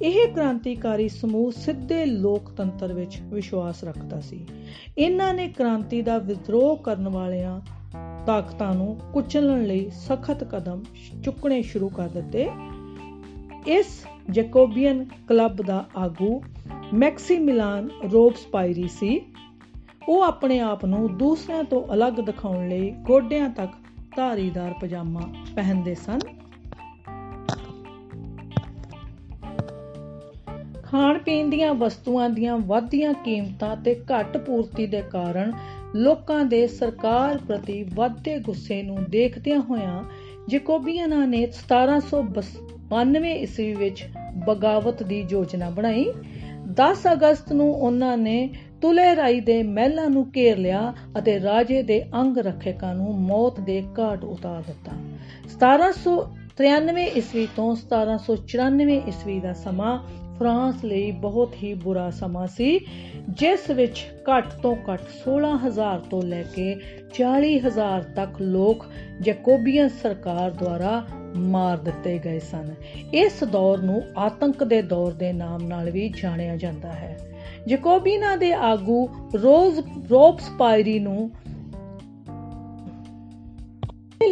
ਇਹ ਕ੍ਰਾਂਤੀਕਾਰੀ ਸਮੂਹ ਸਿੱਧੇ ਲੋਕਤੰਤਰ ਵਿੱਚ ਵਿਸ਼ਵਾਸ ਰੱਖਦਾ ਸੀ। ਇਨ੍ਹਾਂ ਨੇ ਕ੍ਰਾਂਤੀ ਦਾ ਵਿਦਰੋਹ ਕਰਨ ਵਾਲਿਆਂ ਤਾਕਤਾਂ ਨੂੰ ਕੁਚਲਣ ਲਈ ਸਖਤ ਕਦਮ ਚੁੱਕਣੇ ਸ਼ੁਰੂ ਕਰ ਦਿੱਤੇ। ਇਸ ਜੈਕੋਬੀਅਨ ਕਲੱਬ ਦਾ ਆਗੂ ਮੈਕਸੀਮਿਲਾਨ ਰੋਬਸਪਾਇਰੀ ਸੀ। ਉਹ ਆਪਣੇ ਆਪ ਨੂੰ ਦੂਸਰਿਆਂ ਤੋਂ ਅਲੱਗ ਦਿਖਾਉਣ ਲਈ ਗੋਡਿਆਂ ਤੱਕ ਧਾਰੀਦਾਰ ਪਜਾਮਾ ਪਹਿਨਦੇ ਸਨ। ਖਾਣ ਪੀਣ ਦੀਆਂ ਵਸਤੂਆਂ ਦੀਆਂ ਵੱਧਦੀਆਂ ਕੀਮਤਾਂ ਤੇ ਘੱਟ ਪੂਰਤੀ ਦੇ ਕਾਰਨ ਲੋਕਾਂ ਦੇ ਸਰਕਾਰ ਪ੍ਰਤੀ ਵੱਧਦੇ ਗੁੱਸੇ ਨੂੰ ਦੇਖਦਿਆਂ ਹੋਇਆਂ ਜੈਕੋਬੀਅਨਾਂ ਨੇ 1792 ਈਸਵੀ ਵਿੱਚ ਬਗਾਵਤ ਦੀ ਯੋਜਨਾ ਬਣਾਈ। 10 ਅਗਸਤ ਨੂੰ ਉਹਨਾਂ ਨੇ ਤੁਲੇਰਾਈ ਦੇ ਮਹਿਲਾਂ ਨੂੰ ਘੇਰ ਲਿਆ ਅਤੇ ਰਾਜੇ ਦੇ ਅੰਗ ਰੱਖਿਅਕਾਂ ਨੂੰ ਮੌਤ ਦੇ ਘਾਟ ਉਤਾਰ ਦਿੱਤਾ। 1793 ਈਸਵੀ ਤੋਂ 1794 ਈਸਵੀ ਦਾ ਸਮਾਂ ਫਰਾਂਸ ਲਈ ਬਹੁਤ ਹੀ ਬੁਰਾ ਸਮਾਂ ਸੀ, ਜਿਸ ਵਿੱਚ ਘੱਟ ਤੋਂ ਘੱਟ 16000 ਤੋਂ ਲੈ ਕੇ 40000 ਤੱਕ ਲੋਕ ਜੈਕੋਬੀਅਨ ਸਰਕਾਰ ਦੁਆਰਾ ਮਾਰ ਦਿੱਤੇ ਗਏ ਸਨ। ਇਸ ਦੌਰ ਨੂੰ ਆਤੰਕ ਦੇ ਦੌਰ ਦੇ ਨਾਮ ਨਾਲ ਵੀ ਜਾਣਿਆ ਜਾਂਦਾ ਹੈ। ਜੈਕੋਬੀਨਾ ਦੇ ਆਗੂ ਰੋਜ਼ ਰੋਬਸਪਾਇਰੀ ਨੂੰ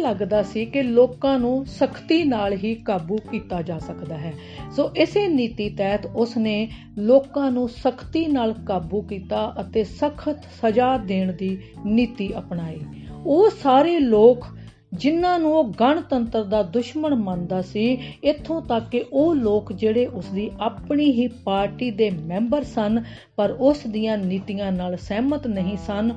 ਲੱਗਦਾ ਸੀ ਕਿ ਲੋਕਾਂ ਨੂੰ ਸਖਤੀ ਨਾਲ ਹੀ ਕਾਬੂ ਕੀਤਾ ਜਾ ਸਕਦਾ ਹੈ। ਸੋ ਇਸੇ ਨੀਤੀ ਤਹਿਤ ਉਸ ਨੇ ਲੋਕਾਂ ਨੂੰ ਸਖਤੀ ਨਾਲ ਕਾਬੂ ਕੀਤਾ ਅਤੇ ਸਖਤ ਸਜ਼ਾ ਦੇਣ ਦੀ ਨੀਤੀ ਅਪਣਾਈ। ਉਹ ਸਾਰੇ ਲੋਕ ਜਿਨ੍ਹਾਂ ਨੂੰ ਉਹ ਗਣਤੰਤਰ ਦਾ ਦੁਸ਼ਮਣ ਮੰਨਦਾ ਸੀ, ਇੱਥੋਂ ਤੱਕ ਕਿ ਉਹ ਲੋਕ ਜਿਹੜੇ ਉਸ ਦੀ ਆਪਣੀ ਹੀ ਪਾਰਟੀ ਦੇ ਮੈਂਬਰ ਸਨ, ਪਰ ਉਸ ਦੀਆਂ ਨੀਤੀਆਂ ਨਾਲ ਸਹਿਮਤ ਨਹੀਂ ਸਨ।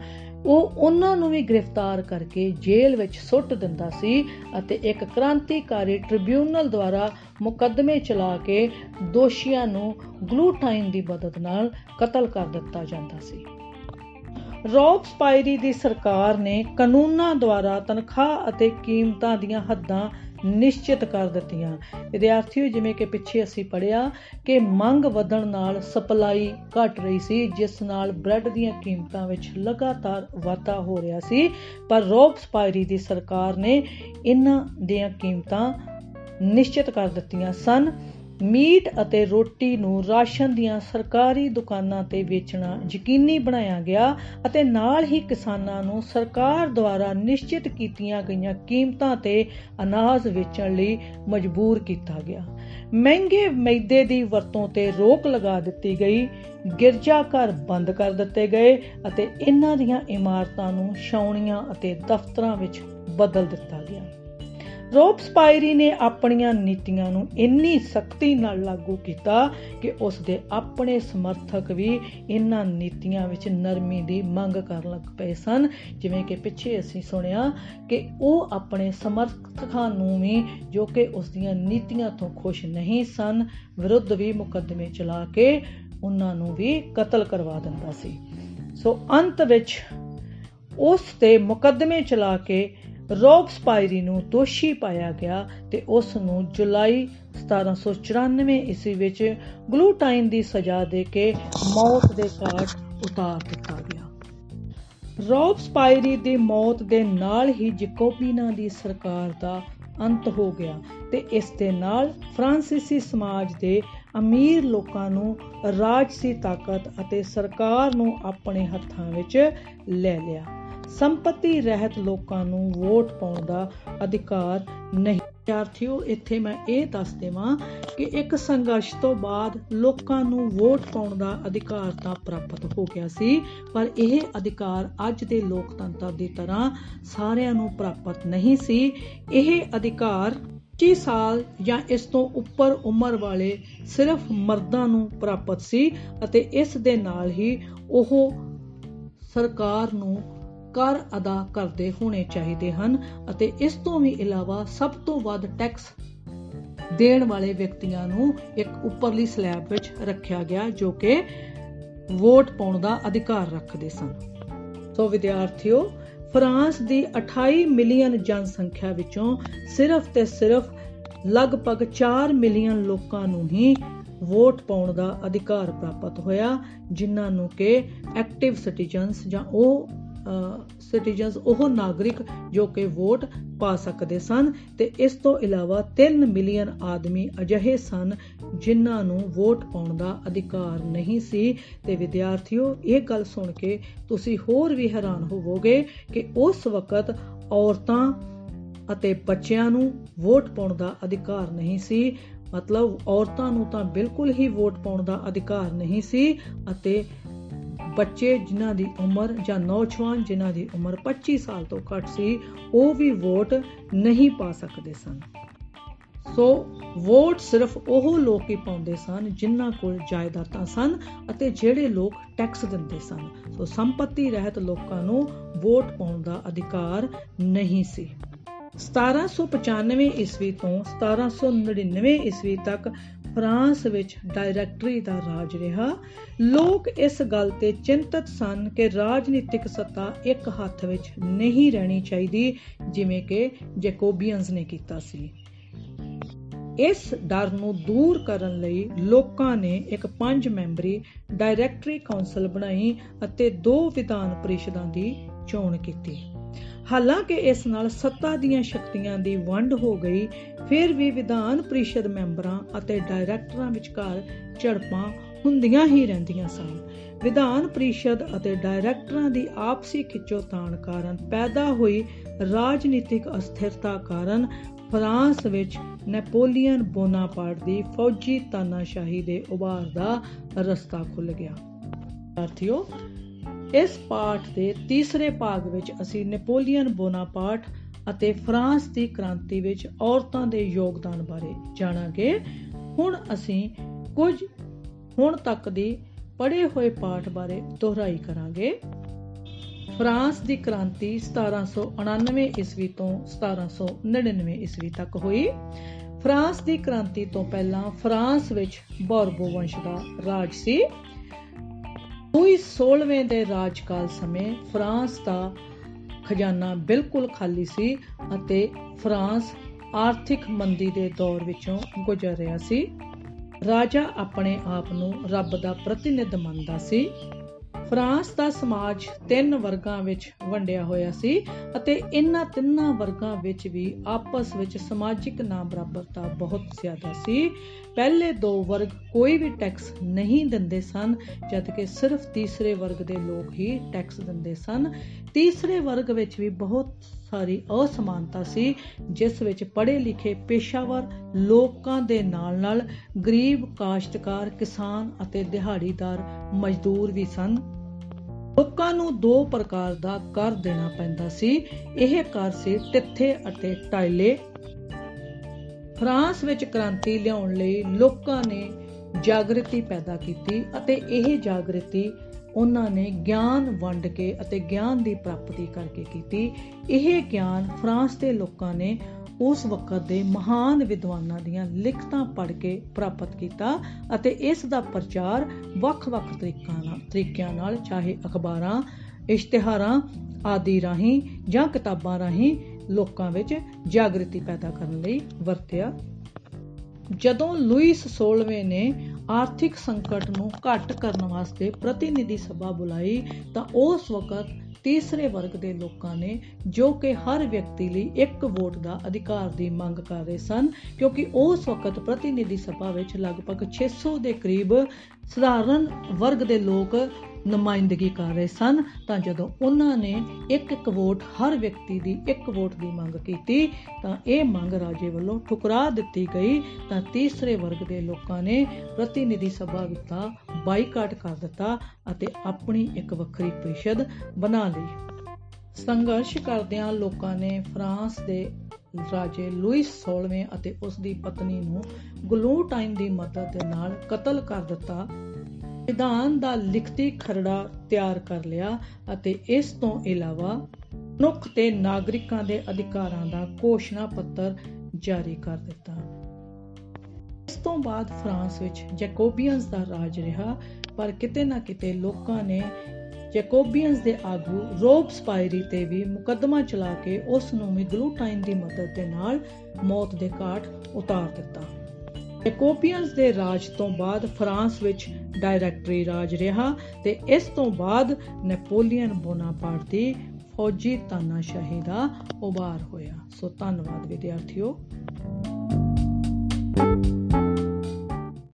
ਉਹ ਉਹਨਾਂ ਨੂੰ ਵੀ ਗ੍ਰਿਫਤਾਰ ਕਰਕੇ ਜੇਲ੍ਹ ਵਿੱਚ ਸੁੱਟ ਦਿੰਦਾ ਸੀ ਅਤੇ ਇੱਕ ਕ੍ਰਾਂਤੀਕਾਰੀ ਟ੍ਰਿਬਿਊਨਲ ਦੁਆਰਾ ਮੁਕੱਦਮੇ ਚਲਾ ਕੇ ਦੋਸ਼ੀਆਂ ਨੂੰ ਗਲੂਟਾਈਨ ਦੀ ਮਦਦ ਨਾਲ ਕਤਲ ਕਰ ਦਿੱਤਾ ਜਾਂਦਾ ਸੀ। ਰੌਬਸਪਾਇਰੀ ਦੀ ਸਰਕਾਰ ਨੇ ਕਾਨੂੰਨਾਂ ਦੁਆਰਾ ਤਨਖਾਹ ਅਤੇ ਕੀਮਤਾਂ ਦੀਆਂ ਹੱਦਾਂ ਨਿਸ਼ਚਿਤ ਕਰ ਦਿੱਤੀਆਂ। ਵਿਦਿਆਰਥੀਓ, ਜਿਵੇਂ ਕਿ ਪਿੱਛੇ ਅਸੀਂ ਪੜਿਆ ਕਿ ਮੰਗ ਵਧਣ ਨਾਲ ਸਪਲਾਈ ਘਟ ਰਹੀ ਸੀ, ਜਿਸ ਨਾਲ ਬ੍ਰੈਡ ਦੀਆਂ ਕੀਮਤਾਂ ਵਿੱਚ ਲਗਾਤਾਰ ਵਾਧਾ ਹੋ ਰਿਹਾ ਸੀ। ਪਰ ਰੋਬਸਪਾਇਰੀ ਦੀ ਸਰਕਾਰ ਨੇ ਇਹਨਾਂ ਦੀਆਂ ਕੀਮਤਾਂ ਨਿਸ਼ਚਿਤ ਕਰ ਦਿੱਤੀਆਂ ਸਨ। ਮੀਟ ਅਤੇ ਰੋਟੀ ਨੂੰ ਰਾਸ਼ਨ ਦੀਆਂ ਸਰਕਾਰੀ ਦੁਕਾਨਾਂ ਤੇ ਵੇਚਣਾ ਯਕੀਨੀ ਬਣਾਇਆ ਗਿਆ ਅਤੇ ਨਾਲ ਹੀ ਕਿਸਾਨਾਂ ਨੂੰ ਸਰਕਾਰ ਦੁਆਰਾ ਨਿਸ਼ਚਿਤ ਕੀਤੀਆਂ ਗਈਆਂ ਕੀਮਤਾਂ ਤੇ ਅਨਾਜ ਵੇਚਣ ਲਈ ਮਜਬੂਰ ਕੀਤਾ ਗਿਆ। ਮਹਿੰਗੇ ਮੈਦੇ ਦੀ ਵਰਤੋਂ ਤੇ ਰੋਕ ਲਗਾ ਦਿੱਤੀ ਗਈ। ਗਿਰਜਾ ਘਰ ਬੰਦ ਕਰ ਦਿੱਤੇ ਗਏ ਅਤੇ ਇਹਨਾਂ ਦੀਆਂ ਇਮਾਰਤਾਂ ਨੂੰ ਛਾਉਣੀਆਂ ਅਤੇ ਦਫ਼ਤਰਾਂ ਵਿੱਚ ਬਦਲ ਦਿੱਤਾ ਗਿਆ। ਰੋਬਸਪਾਇਰੀ ਨੇ ਆਪਣੀਆਂ ਨੀਤੀਆਂ ਨੂੰ ਇੰਨੀ ਸਖਤੀ ਨਾਲ ਲਾਗੂ ਕੀਤਾ ਕਿ ਉਸ ਦੇ ਆਪਣੇ ਸਮਰਥਕ ਵੀ ਇਹਨਾਂ ਨੀਤੀਆਂ ਵਿੱਚ ਨਰਮੀ ਦੀ ਮੰਗ ਕਰਨ ਲੱਗ ਪਏ ਸਨ। ਜਿਵੇਂ ਕਿ ਪਿੱਛੇ ਅਸੀਂ ਸੁਣਿਆ ਕਿ ਉਹ ਆਪਣੇ ਸਮਰਥਕਾਂ ਨੂੰ ਵੀ ਜੋ ਕਿ ਉਸ ਦੀਆਂ ਨੀਤੀਆਂ ਤੋਂ ਖੁਸ਼ ਨਹੀਂ ਸਨ, ਵਿਰੁੱਧ ਵੀ ਮੁਕੱਦਮੇ ਚਲਾ ਕੇ ਉਹਨਾਂ ਨੂੰ ਵੀ ਕਤਲ ਕਰਵਾ ਦਿੰਦਾ ਸੀ। ਸੋ ਅੰਤ ਵਿੱਚ ਉਸ ਤੇ ਮੁਕੱਦਮੇ ਚਲਾ ਕੇ ਰੋਬਸਪਾਇਰੀ ਨੂੰ ਦੋਸ਼ੀ ਪਾਇਆ ਗਿਆ ਤੇ ਉਸ ਨੂੰ ਜੁਲਾਈ 1794 ਈਸਵੀ ਵਿੱਚ ਗਲੂਟਾਈਨ ਦੀ ਸਜ਼ਾ ਦੇ ਕੇ ਮੌਤ ਦੇ ਘਾਟ ਉਤਾਰ ਦਿੱਤਾ ਗਿਆ। ਰੋਬਸਪਾਇਰੀ ਦੀ ਮੌਤ ਦੇ ਨਾਲ ਹੀ ਜੈਕੋਬੀਨਾ ਦੀ ਸਰਕਾਰ ਦਾ ਅੰਤ ਹੋ ਗਿਆ ਤੇ ਇਸ ਦੇ ਨਾਲ ਫ੍ਰਾਂਸੀਸੀ ਸਮਾਜ ਦੇ ਅਮੀਰ ਲੋਕਾਂ ਨੂੰ ਰਾਜਸੀ ਤਾਕਤ ਅਤੇ ਸਰਕਾਰ ਨੂੰ ਆਪਣੇ ਹੱਥਾਂ ਵਿੱਚ ਲੈ ਲਿਆ। ਸੰਪਤੀ ਰਹਿਤ ਲੋਕਾਂ ਨੂੰ ਵੋਟ ਪਾਉਣ ਦਾ ਅਧਿਕਾਰ ਨਹੀਂ। ਵਿਦਿਆਰਥੀਓ, ਇੱਥੇ ਮੈਂ ਇਹ ਦੱਸ ਦੇਵਾਂ ਕਿ ਇੱਕ ਸੰਘਰਸ਼ ਤੋਂ ਬਾਅਦ ਲੋਕਾਂ ਨੂੰ ਵੋਟ ਪਾਉਣ ਦਾ ਅਧਿਕਾਰ ਤਾਂ ਪ੍ਰਾਪਤ ਹੋ ਗਿਆ ਸੀ, ਪਰ ਇਹ ਅਧਿਕਾਰ ਅੱਜ ਦੇ ਲੋਕਤੰਤਰ ਦੀ ਤਰ੍ਹਾਂ ਸਾਰਿਆਂ ਨੂੰ ਪ੍ਰਾਪਤ ਨਹੀਂ ਸੀ। ਇਹ ਅਧਿਕਾਰ 25 ਸਾਲ ਜਾਂ ਇਸ ਤੋਂ ਉੱਪਰ ਉਮਰ ਵਾਲੇ ਸਿਰਫ ਮਰਦਾਂ ਨੂੰ ਪ੍ਰਾਪਤ ਸੀ ਅਤੇ ਇਸ ਦੇ ਨਾਲ ਹੀ ਉਹ ਸਰਕਾਰ ਨੂੰ ਕਰ ਅਦਾ ਕਰਦੇ ਹੋਣੇ ਚਾਹੀਦੇ ਹਨ ਅਤੇ ਇਸ ਤੋਂ ਵੀ ਇਲਾਵਾ ਸਭ ਤੋਂ ਵੱਧ ਟੈਕਸ ਦੇਣ ਵਾਲੇ ਵਿਅਕਤੀਆਂ ਨੂੰ ਇੱਕ ਉੱਪਰਲੀ ਸਲੈਬ ਵਿੱਚ ਰੱਖਿਆ ਗਿਆ ਜੋ ਕਿ ਵੋਟ ਪਾਉਣ ਦਾ ਅਧਿਕਾਰ ਰੱਖਦੇ ਸਨ। ਸੋ ਵਿਦਿਆਰਥੀਓ, ਫਰਾਂਸ ਦੀ 28 ਮਿਲੀਅਨ ਜਨਸੰਖਿਆ ਵਿੱਚੋਂ ਸਿਰਫ ਤੇ ਸਿਰਫ ਲਗਭਗ 4 ਮਿਲੀਅਨ ਲੋਕਾਂ ਨੂੰ ਹੀ ਵੋਟ ਪਾਉਣ ਦਾ ਅਧਿਕਾਰ ਪ੍ਰਾਪਤ ਹੋਇਆ, ਜਿਨ੍ਹਾਂ ਨੂੰ ਕਿ ਐਕਟਿਵ ਸਿਟੀਜ਼ਨਸ ਜਾਂ ਉਹ ਸਿਟੀਜ਼ਨਸ ਉਹ ਨਾਗਰਿਕ ਜੋ ਕਿ ਵੋਟ ਪਾ ਸਕਦੇ ਸਨ ਤੇ ਇਸ ਤੋਂ ਇਲਾਵਾ 3 ਮਿਲੀਅਨ ਆਦਮੀ ਅਜਿਹੇ ਸਨ ਜਿਨ੍ਹਾਂ ਨੂੰ ਵੋਟ ਪਾਉਣ ਦਾ ਅਧਿਕਾਰ ਨਹੀਂ ਸੀ। ਤੇ ਵਿਦਿਆਰਥੀਓ, ਇਹ ਗੱਲ ਸੁਣ ਕੇ ਤੁਸੀਂ ਹੋਰ ਵੀ ਹੈਰਾਨ ਹੋਵੋਗੇ ਕਿ ਉਸ ਵਕਤ ਔਰਤਾਂ ਅਤੇ ਬੱਚਿਆਂ ਨੂੰ ਵੋਟ ਪਾਉਣ ਦਾ ਅਧਿਕਾਰ ਨਹੀਂ ਸੀ। ਮਤਲਬ ਔਰਤਾਂ ਨੂੰ ਤਾਂ ਬਿਲਕੁਲ ਹੀ ਵੋਟ ਪਾਉਣ ਦਾ ਅਧਿਕਾਰ ਨਹੀਂ ਸੀ ਅਤੇ ਬੱਚੇ ਜਿਨ੍ਹਾਂ ਦੀ ਉਮਰ ਜਾਂ ਨੌਜਵਾਨ ਜਿਨ੍ਹਾਂ ਦੀ ਉਮਰ 25 ਸਾਲ ਤੋਂ ਘੱਟ ਸੀ, ਉਹ ਵੀ ਵੋਟ ਨਹੀਂ ਪਾ ਸਕਦੇ ਸਨ। ਸੋ ਵੋਟ ਸਿਰਫ ਉਹ ਲੋਕ ਹੀ ਪਾਉਂਦੇ ਸਨ ਜਿਨ੍ਹਾਂ ਕੋਲ ਜਾਇਦਾਦਾਂ ਸਨ ਅਤੇ ਜਿਹੜੇ ਲੋਕ ਟੈਕਸ ਦਿੰਦੇ ਸਨ। ਸੋ ਸੰਪਤੀ ਰਹਿਤ ਲੋਕਾਂ ਨੂੰ ਵੋਟ ਪਾਉਣ ਦਾ ਅਧਿਕਾਰ ਨਹੀਂ ਸੀ। 1795 ਈਸਵੀ ਤੋਂ 1799 ਈਸਵੀ ਤੱਕ ਫਰਾਂਸ ਵਿੱਚ ਡਾਇਰੈਕਟਰੀ ਦਾ ਰਾਜ ਰਿਹਾ। ਲੋਕ ਇਸ ਗੱਲ ਤੇ ਚਿੰਤਤ ਸਨ ਕਿ ਰਾਜਨੀਤਿਕ ਸੱਤਾ ਇੱਕ ਹੱਥ ਵਿੱਚ ਨਹੀਂ ਰਹਿਣੀ ਚਾਹੀਦੀ, ਜਿਵੇਂ ਕਿ ਜੈਕੋਬੀਅਨਸ ਨੇ ਕੀਤਾ ਸੀ। ਇਸ ਡਰ ਨੂੰ ਦੂਰ ਕਰਨ ਲਈ ਲੋਕਾਂ ਨੇ ਇੱਕ ਪੰਜ ਮੈਂਬਰੀ ਡਾਇਰੈਕਟਰੀ ਕਾਉਂਸਲ ਬਣਾਈ ਅਤੇ ਦੋ ਵਿਧਾਨ ਪਰਿਸ਼ਦਾਂ ਦੀ ਚੋਣ ਕੀਤੀ। ਹਾਲਾਂਕਿ ਇਸ ਨਾਲ ਸੱਤਾ ਦੀਆਂ ਸ਼ਕਤੀਆਂ ਦੀ ਵੰਡ ਹੋ ਗਈ, ਫਿਰ ਵੀ ਵਿਧਾਨ ਪਰਿਸ਼ਦ ਮੈਂਬਰਾਂ ਅਤੇ ਡਾਇਰੈਕਟਰਾਂ ਵਿਚਕਾਰ ਝੜਪਾਂ ਹੁੰਦੀਆਂ ਹੀ ਰਹਿੰਦੀਆਂ ਸਨ। ਵਿਧਾਨ ਪਰਿਸ਼ਦ ਅਤੇ ਡਾਇਰੈਕਟਰਾਂ ਦੀ ਆਪਸੀ ਖਿੱਚੋਤਾਣ ਕਾਰਨ ਪੈਦਾ ਹੋਈ ਰਾਜਨੀਤਿਕ ਅਸਥਿਰਤਾ ਕਾਰਨ ਫਰਾਂਸ ਵਿੱਚ ਨੈਪੋਲੀਅਨ ਬੋਨਾਪਾਰਟ ਦੀ ਫੌਜੀ ਤਾਨਾਸ਼ਾਹੀ ਦੇ ਉਭਾਰ ਦਾ ਰਸਤਾ ਖੁੱਲ ਗਿਆ। ਸਾਥੀਓ ਇਸ ਪਾਠ ਦੇ ਤੀਸਰੇ ਭਾਗ ਵਿੱਚ ਅਸੀਂ ਨੈਪੋਲੀਅਨ ਬੋਨਾਪਾਰਟ ਅਤੇ ਫਰਾਂਸ ਦੀ ਕ੍ਰਾਂਤੀ ਵਿੱਚ ਔਰਤਾਂ ਦੇ ਯੋਗਦਾਨ ਬਾਰੇ ਜਾਣਾਂਗੇ। ਹੁਣ ਅਸੀਂ ਕੁਝ ਹੁਣ ਤੱਕ ਦੀ ਪੜ੍ਹੇ ਹੋਏ ਪਾਠ ਬਾਰੇ ਦੁਹਰਾਈ ਕਰਾਂਗੇ। ਫਰਾਂਸ ਦੀ ਕ੍ਰਾਂਤੀ 1799 ਈਸਵੀ ਤੋਂ 1799 ਈਸਵੀ ਤੱਕ ਹੋਈ। ਫਰਾਂਸ ਦੀ ਕ੍ਰਾਂਤੀ ਤੋਂ ਪਹਿਲਾਂ ਫਰਾਂਸ ਵਿੱਚ ਬੋਰਬੋ ਵੰਸ਼ ਦਾ ਰਾਜ ਸੀ। ਲੂਈ 16ਵੇਂ ਦੇ ਰਾਜਕਾਲ ਸਮੇਂ ਫਰਾਂਸ ਦਾ ਖਜ਼ਾਨਾ ਬਿਲਕੁਲ ਖਾਲੀ ਸੀ ਅਤੇ ਫਰਾਂਸ ਆਰਥਿਕ ਮੰਦੀ ਦੇ ਦੌਰ ਵਿੱਚੋਂ ਗੁਜ਼ਰ ਰਿਹਾ ਸੀ। ਰਾਜਾ ਆਪਣੇ ਆਪ ਨੂੰ ਰੱਬ ਦਾ ਪ੍ਰਤੀਨਿਧ ਮੰਨਦਾ ਸੀ। ਫਰਾਂਸ ਦਾ ਸਮਾਜ ਤਿੰਨ ਵਰਗਾਂ ਵਿੱਚ ਵੰਡਿਆ ਹੋਇਆ ਸੀ ਅਤੇ ਇਹਨਾਂ ਤਿੰਨਾਂ ਵਰਗਾਂ ਵਿੱਚ ਵੀ ਆਪਸ ਵਿੱਚ ਸਮਾਜਿਕ ਨਾ ਬਰਾਬਰਤਾ ਬਹੁਤ ਜ਼ਿਆਦਾ ਸੀ। ਪਹਿਲੇ ਦੋ ਵਰਗ ਕੋਈ ਵੀ ਟੈਕਸ ਨਹੀਂ ਦਿੰਦੇ ਸਨ, ਜਦਕਿ ਸਿਰਫ ਤੀਸਰੇ ਵਰਗ ਦੇ ਲੋਕ ਹੀ ਟੈਕਸ ਦਿੰਦੇ ਸਨ। ਤੀਸਰੇ ਵਰਗ ਵਿੱਚ ਵੀ ਬਹੁਤ ਸਾਰੀ ਅਸਮਾਨਤਾ ਸੀ, ਜਿਸ ਵਿੱਚ ਪੜ੍ਹੇ ਲਿਖੇ ਪੇਸ਼ਾਵਰ ਲੋਕਾਂ ਦੇ ਨਾਲ-ਨਾਲ ਗਰੀਬ, ਕਾਸ਼ਤਕਾਰ, ਕਿਸਾਨ ਅਤੇ ਦਿਹਾੜੀਦਾਰ ਮਜ਼ਦੂਰ ਵੀ ਸਨ। ਲੋਕਾਂ ਨੂੰ ਦੋ ਪ੍ਰਕਾਰ ਦਾ ਕਰ ਦੇਣਾ ਪੈਂਦਾ ਸੀ। ਇਹ ਕਰ ਸੀ ਟਿੱਥੇ ਅਤੇ ਟਾਇਲੇ। ਫਰਾਂਸ ਵਿੱਚ ਕ੍ਰਾਂਤੀ ਲਿਆਉਣ ਲਈ ਲੋਕਾਂ ਨੇ ਜਾਗਰਤੀ ਪੈਦਾ ਕੀਤੀ ਅਤੇ ਇਹ ਜਾਗਰਤੀ ਉਹਨਾਂ ਨੇ ਗਿਆਨ ਵੰਡ ਕੇ ਅਤੇ ਗਿਆਨ ਦੀ ਪ੍ਰਾਪਤੀ ਕਰਕੇ ਕੀਤੀ। ਇਹ ਗਿਆਨ ਫਰਾਂਸ ਦੇ ਲੋਕਾਂ ਨੇ ਉਸ ਵਕਤ ਦੇ ਮਹਾਨ ਵਿਦਵਾਨਾਂ ਦੀਆਂ ਲਿਖਤਾਂ ਪੜ੍ਹ ਕੇ ਪ੍ਰਾਪਤ ਕੀਤਾ ਅਤੇ ਇਸ ਦਾ ਪ੍ਰਚਾਰ ਵੱਖ-ਵੱਖ ਤਰੀਕਾਂ ਨਾਲ ਤਰੀਕਿਆਂ ਨਾਲ, ਚਾਹੇ ਅਖਬਾਰਾਂ, ਇਸ਼ਤਿਹਾਰਾਂ ਆਦਿ ਰਾਹੀਂ ਜਾਂ ਕਿਤਾਬਾਂ ਰਾਹੀਂ ਲੋਕਾਂ ਵਿੱਚ ਜਾਗਰਤੀ ਪੈਦਾ ਕਰਨ ਲਈ ਵਰਤਿਆ। ਜਦੋਂ ਲੂਈਸ 16ਵੇਂ ਨੇ ਆਰਥਿਕ ਸੰਕਟ ਨੂੰ ਘੱਟ ਕਰਨ ਵਾਸਤੇ ਪ੍ਰਤੀਨਿਧੀ ਸਭਾ ਬੁਲਾਈ ਤਾਂ ਉਸ ਵਕਤ ਤੀਸਰੇ ਵਰਗ ਦੇ ਲੋਕਾਂ ਨੇ ਜੋ ਕਿ ਹਰ ਵਿਅਕਤੀ ਲਈ ਇੱਕ ਵੋਟ ਦਾ ਅਧਿਕਾਰ ਦੀ ਮੰਗ ਕਰ ਰਹੇ ਸਨ, ਕਿਉਂਕਿ ਉਸ ਵਕਤ ਪ੍ਰਤੀਨਿਧੀ ਸਭਾ ਵਿੱਚ ਲਗਭਗ 600 ਦੇ ਕਰੀਬ ਸਧਾਰਨ ਵਰਗ ਦੇ ਲੋਕ ਨੁਮਾਇੰਦਗੀ ਕਰ ਰਹੇ ਸਨ, ਤਾਂ ਜਦੋਂ ਉਹਨਾਂ ਨੇ ਇੱਕ ਇੱਕ ਵੋਟ, ਹਰ ਵਿਅਕਤੀ ਦੀ ਇੱਕ ਵੋਟ ਦੀ ਮੰਗ ਕੀਤੀ, ਤਾਂ ਇਹ ਮੰਗ ਰਾਜੇ ਵੱਲੋਂ ਠੁਕਰਾ ਦਿੱਤੀ ਗਈ। ਤਾਂ ਤੀਸਰੇ ਵਰਗ ਦੇ ਲੋਕਾਂ ਨੇ ਪ੍ਰਤੀਨਿਧੀ ਸਭਾ ਵਿੱਚ ਬਾਈਕਾਟ ਕਰ ਦਿੱਤਾ ਅਤੇ ਆਪਣੀ ਇੱਕ ਵੱਖਰੀ ਪ੍ਰੀਸ਼ਦ ਬਣਾ ਲਈ। ਸੰਘਰਸ਼ ਕਰਦਿਆਂ ਲੋਕਾਂ ਨੇ ਫਰਾਂਸ ਦੇ ਰਾਜੇ ਲੂਈਸ 16ਵੇਂ ਅਤੇ ਉਸ ਦੀ ਪਤਨੀ ਨੂੰ ਗਲੂਟਾਈਨ ਦੀ ਮਦਦ ਦੇ ਨਾਲ ਕਤਲ ਕਰ ਦਿੱਤਾ। ਵਿਧਾਨ ਦਾ ਲਿਖਤੀ ਖਰੜਾ ਤਿਆਰ ਕਰ ਲਿਆ ਅਤੇ ਇਸ ਤੋਂ ਇਲਾਵਾ ਮਨੁੱਖ ਤੇ ਨਾਗਰਿਕਾਂ ਦੇ ਅਧਿਕਾਰਾਂ ਦਾ ਘੋਸ਼ਣਾ ਪੱਤਰ ਜਾਰੀ ਕਰ ਦਿੱਤਾ। ਇਸ ਤੋਂ ਬਾਅਦ ਫਰਾਂਸ ਵਿੱਚ ਜੈਕੋਬੀਅਨਸ ਦਾ ਰਾਜ ਰਿਹਾ, ਪਰ ਕਿਤੇ ਨਾ ਕਿਤੇ ਲੋਕਾਂ ਨੇ ਜੈਕੋਬੀਅਨਸ ਦੇ ਆਗੂ ਰੋਬਸਪਾਇਰੀ ਤੇ ਵੀ ਮੁਕੱਦਮਾ ਚਲਾ ਕੇ ਉਸ ਨੂੰ ਵੀ ਗਲੂਟਾਈਨ ਦੀ ਮਦਦ ਦੇ ਨਾਲ ਮੌਤ ਦੇ ਘਾਟ ਉਤਾਰ ਦਿੱਤਾ। ਜੈਕੋਬੀਅਨਸ ਦੇ ਰਾਜ ਤੋਂ ਬਾਅਦ ਫਰਾਂਸ ਵਿੱਚ ਡਾਇਰੈਕਟਰੀ ਰਾਜ ਰਿਹਾ ਤੇ ਇਸ ਤੋਂ ਬਾਅਦ ਨੈਪੋਲੀਅਨ ਬੋਨਾਪਾਰਟ ਦੀ ਫੌਜੀ ਤਾਨਾਸ਼ਾਹੀ ਦਾ ਉਭਾਰ ਹੋਇਆ। ਸੋ ਧੰਨਵਾਦ, ਵਿਦਿਆਰਥੀਓ।